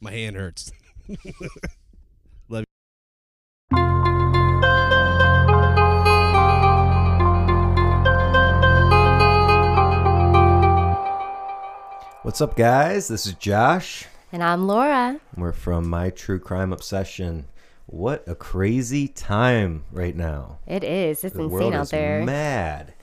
My hand hurts. Love you. What's up, guys? This is Josh. And I'm Laura. We're from My True Crime Obsession. What a crazy time right now. It is. It's The insane world out is there. mad.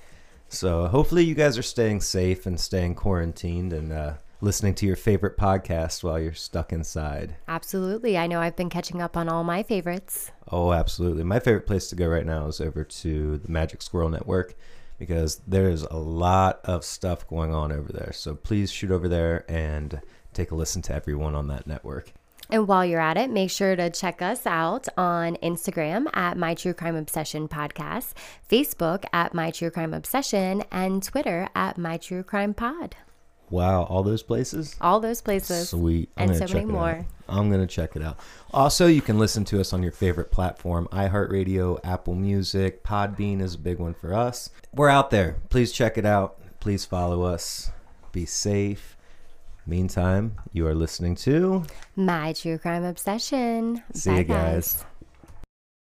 So hopefully you guys are staying safe and staying quarantined. And uh, listening to your favorite podcast while you're stuck inside. Absolutely. I know I've been catching up on all my favorites. Oh, absolutely. My favorite place to go right now is over to the Magic Squirrel Network because there's a lot of stuff going on over there. So please shoot over there and take a listen to everyone on that network. And while you're at it, make sure to check us out on Instagram at My True Crime Obsession Podcast, Facebook at My True Crime Obsession, and Twitter at My True Crime Pod. Wow, all those places? All those places. Sweet. I'm And so check many more. I'm going to check it out. Also, you can listen to us on your favorite platform iHeartRadio, Apple Music, Podbean is a big one for us. We're out there. Please check it out. Please follow us. Be safe. Meantime, you are listening to. My True Crime Obsession. See Bye, you guys.